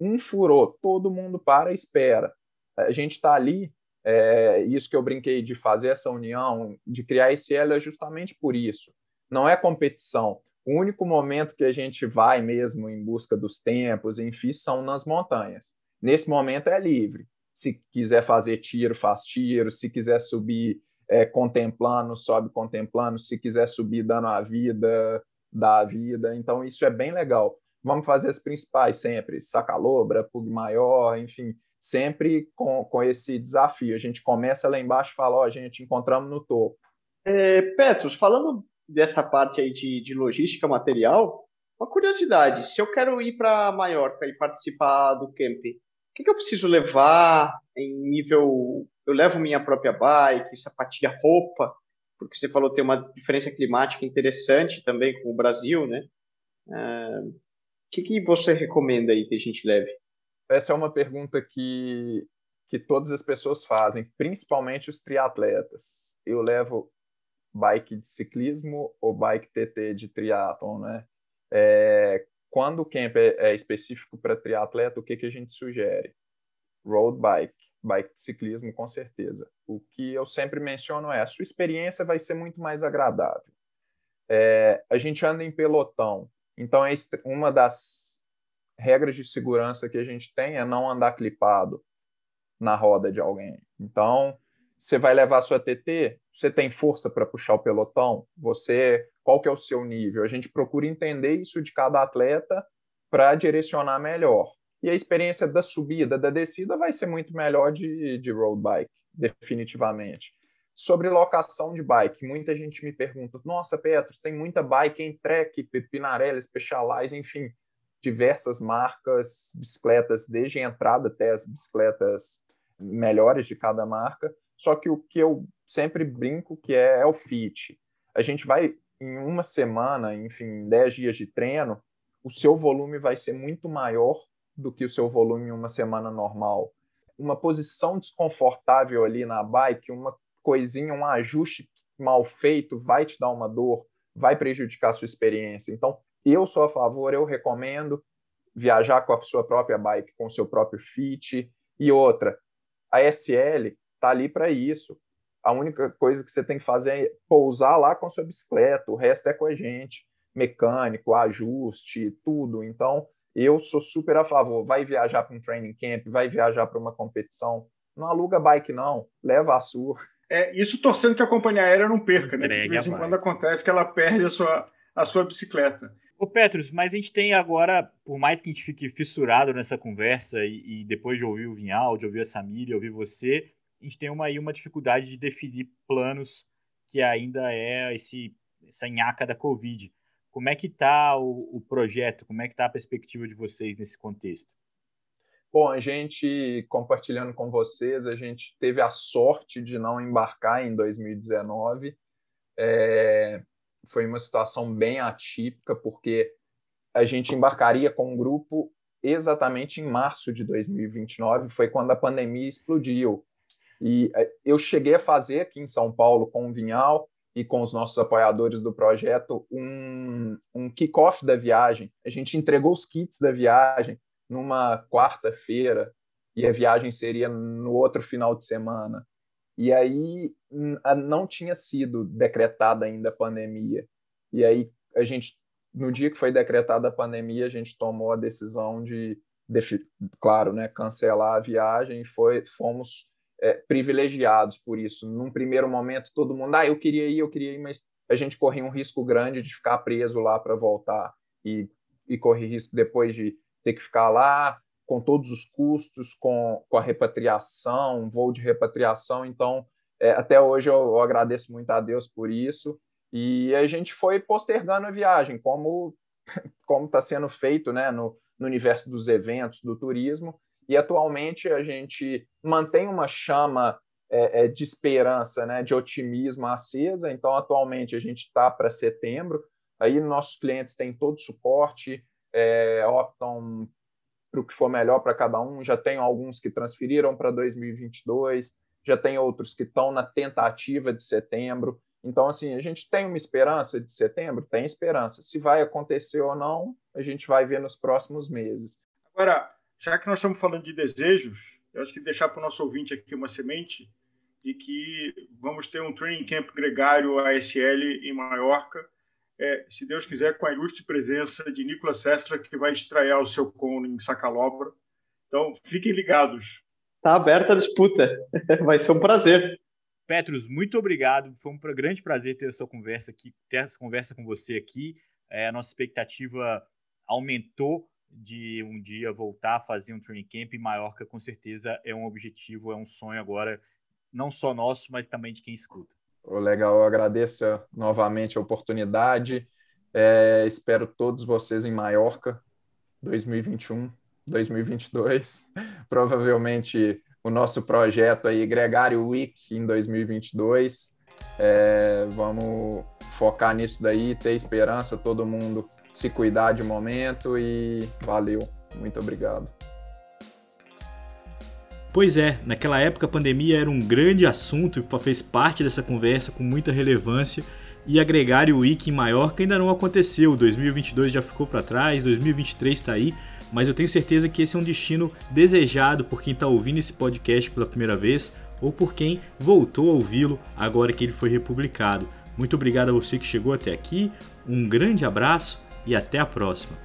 Um furou, todo mundo para e espera. A gente está ali, é, isso que eu brinquei de fazer essa união, de criar esse elo é justamente por isso. Não é competição. O único momento que a gente vai mesmo em busca dos tempos, enfim, são nas montanhas. Nesse momento é livre. Se quiser fazer tiro, faz tiro. Se quiser subir é, contemplando, sobe contemplando. Se quiser subir dando a vida, dá a vida. Então, isso é bem legal. Vamos fazer as principais sempre: Sacalobra, Pug Maior, enfim, sempre com, com esse desafio. A gente começa lá embaixo e fala: Ó, oh, gente, encontramos no topo. É, Petros, falando dessa parte aí de, de logística material, uma curiosidade, se eu quero ir para Maiorca e participar do camping, que, que, eu preciso levar em nível... Eu levo minha própria bike, sapatilha, roupa, porque você falou tem uma diferença climática interessante também com o Brasil, né? Uh, o que, que você recomenda aí que a gente leve? Essa é uma pergunta que, que todas as pessoas fazem, principalmente os triatletas. Eu levo bike de ciclismo ou bike TT de triatlon, né? É, quando o camp é, é específico para triatleta, o que, que a gente sugere? Road bike, bike ciclismo, com certeza. O que eu sempre menciono é a sua experiência vai ser muito mais agradável. É, a gente anda em pelotão, então é uma das regras de segurança que a gente tem é não andar clipado na roda de alguém. Então, você vai levar sua TT, você tem força para puxar o pelotão? Você, qual que é o seu nível? A gente procura entender isso de cada atleta para direcionar melhor. E a experiência da subida, da descida vai ser muito melhor de, de road bike, definitivamente. Sobre locação de bike, muita gente me pergunta: Nossa, Petros, tem muita bike em Trek, Pinarelli, Specialized, enfim, diversas marcas, bicicletas, desde a entrada até as bicicletas melhores de cada marca. Só que o que eu sempre brinco que é, é o fit. A gente vai em uma semana, enfim, 10 dias de treino, o seu volume vai ser muito maior do que o seu volume em uma semana normal. Uma posição desconfortável ali na bike, uma coisinha, um ajuste mal feito vai te dar uma dor, vai prejudicar a sua experiência. Então, eu sou a favor, eu recomendo viajar com a sua própria bike, com o seu próprio fit. E outra, a SL está ali para isso. A única coisa que você tem que fazer é pousar lá com a sua bicicleta, o resto é com a gente. Mecânico, ajuste, tudo. Então, eu sou super a favor. Vai viajar para um training camp, vai viajar para uma competição. Não aluga bike, não. Leva a sua. É, isso torcendo que a companhia aérea não perca, né? de vez em quando acontece que ela perde a sua, a sua bicicleta. Ô Petrus, mas a gente tem agora, por mais que a gente fique fissurado nessa conversa e, e depois de ouvir o Vinhal, de ouvir a Samir, ouvir você, a gente tem uma, aí uma dificuldade de definir planos que ainda é esse, essa nhaca da Covid. Como é que está o, o, projeto? Como é que está a perspectiva de vocês nesse contexto? Bom, a gente, compartilhando com vocês, a gente teve a sorte de não embarcar em 2019. É, foi uma situação bem atípica, porque a gente embarcaria com um grupo exatamente em março de 2029, foi quando a pandemia explodiu. E é, eu cheguei a fazer aqui em São Paulo com o Vinhal e com os nossos apoiadores do projeto um, um kick-off da viagem. A gente entregou os kits da viagem numa quarta-feira e a viagem seria no outro final de semana. E aí não tinha sido decretada ainda a pandemia. E aí a gente, no dia que foi decretada a pandemia, a gente tomou a decisão de claro, né, cancelar a viagem e foi, fomos é, privilegiados por isso. Num primeiro momento, todo mundo, ah, eu queria ir, eu queria ir, mas a gente corria um risco grande de ficar preso lá para voltar e, e correr risco depois de ter que ficar lá com todos os custos, com, com a repatriação, voo de repatriação. Então, é, até hoje eu, eu agradeço muito a Deus por isso. E a gente foi postergando a viagem, como <laughs> como está sendo feito né, no, no universo dos eventos, do turismo. E atualmente a gente mantém uma chama é, é, de esperança, né, de otimismo acesa. Então, atualmente a gente está para setembro. Aí nossos clientes têm todo o suporte, é, optam para o que for melhor para cada um. Já tem alguns que transferiram para 2022, já tem outros que estão na tentativa de setembro. Então, assim, a gente tem uma esperança de setembro? Tem esperança. Se vai acontecer ou não, a gente vai ver nos próximos meses. Agora, já que nós estamos falando de desejos, eu acho que deixar para o nosso ouvinte aqui uma semente de que vamos ter um training camp gregário ASL em Maiorca, é, se Deus quiser, com a ilustre presença de Nicolas Sestra, que vai estrear o seu cone em Sacalobra. Então, fiquem ligados. Está aberta a disputa. <laughs> vai ser um prazer. Petrus, muito obrigado. Foi um grande prazer ter a sua conversa aqui, ter essa conversa com você aqui. É, a nossa expectativa aumentou de um dia voltar a fazer um training camp em Maiorca, com certeza é um objetivo, é um sonho agora, não só nosso, mas também de quem escuta. Legal, eu agradeço novamente a oportunidade. É, espero todos vocês em Maiorca 2021, 2022. <laughs> Provavelmente o nosso projeto aí, Gregário Week, em 2022. É, vamos focar nisso daí, ter esperança, todo mundo se cuidar de momento e valeu. Muito obrigado. Pois é, naquela época a pandemia era um grande assunto e fez parte dessa conversa com muita relevância. E a Gregário Week em Maiorca ainda não aconteceu. 2022 já ficou para trás, 2023 está aí mas eu tenho certeza que esse é um destino desejado por quem está ouvindo esse podcast pela primeira vez ou por quem voltou a ouvi-lo agora que ele foi republicado. Muito obrigado a você que chegou até aqui, um grande abraço e até a próxima.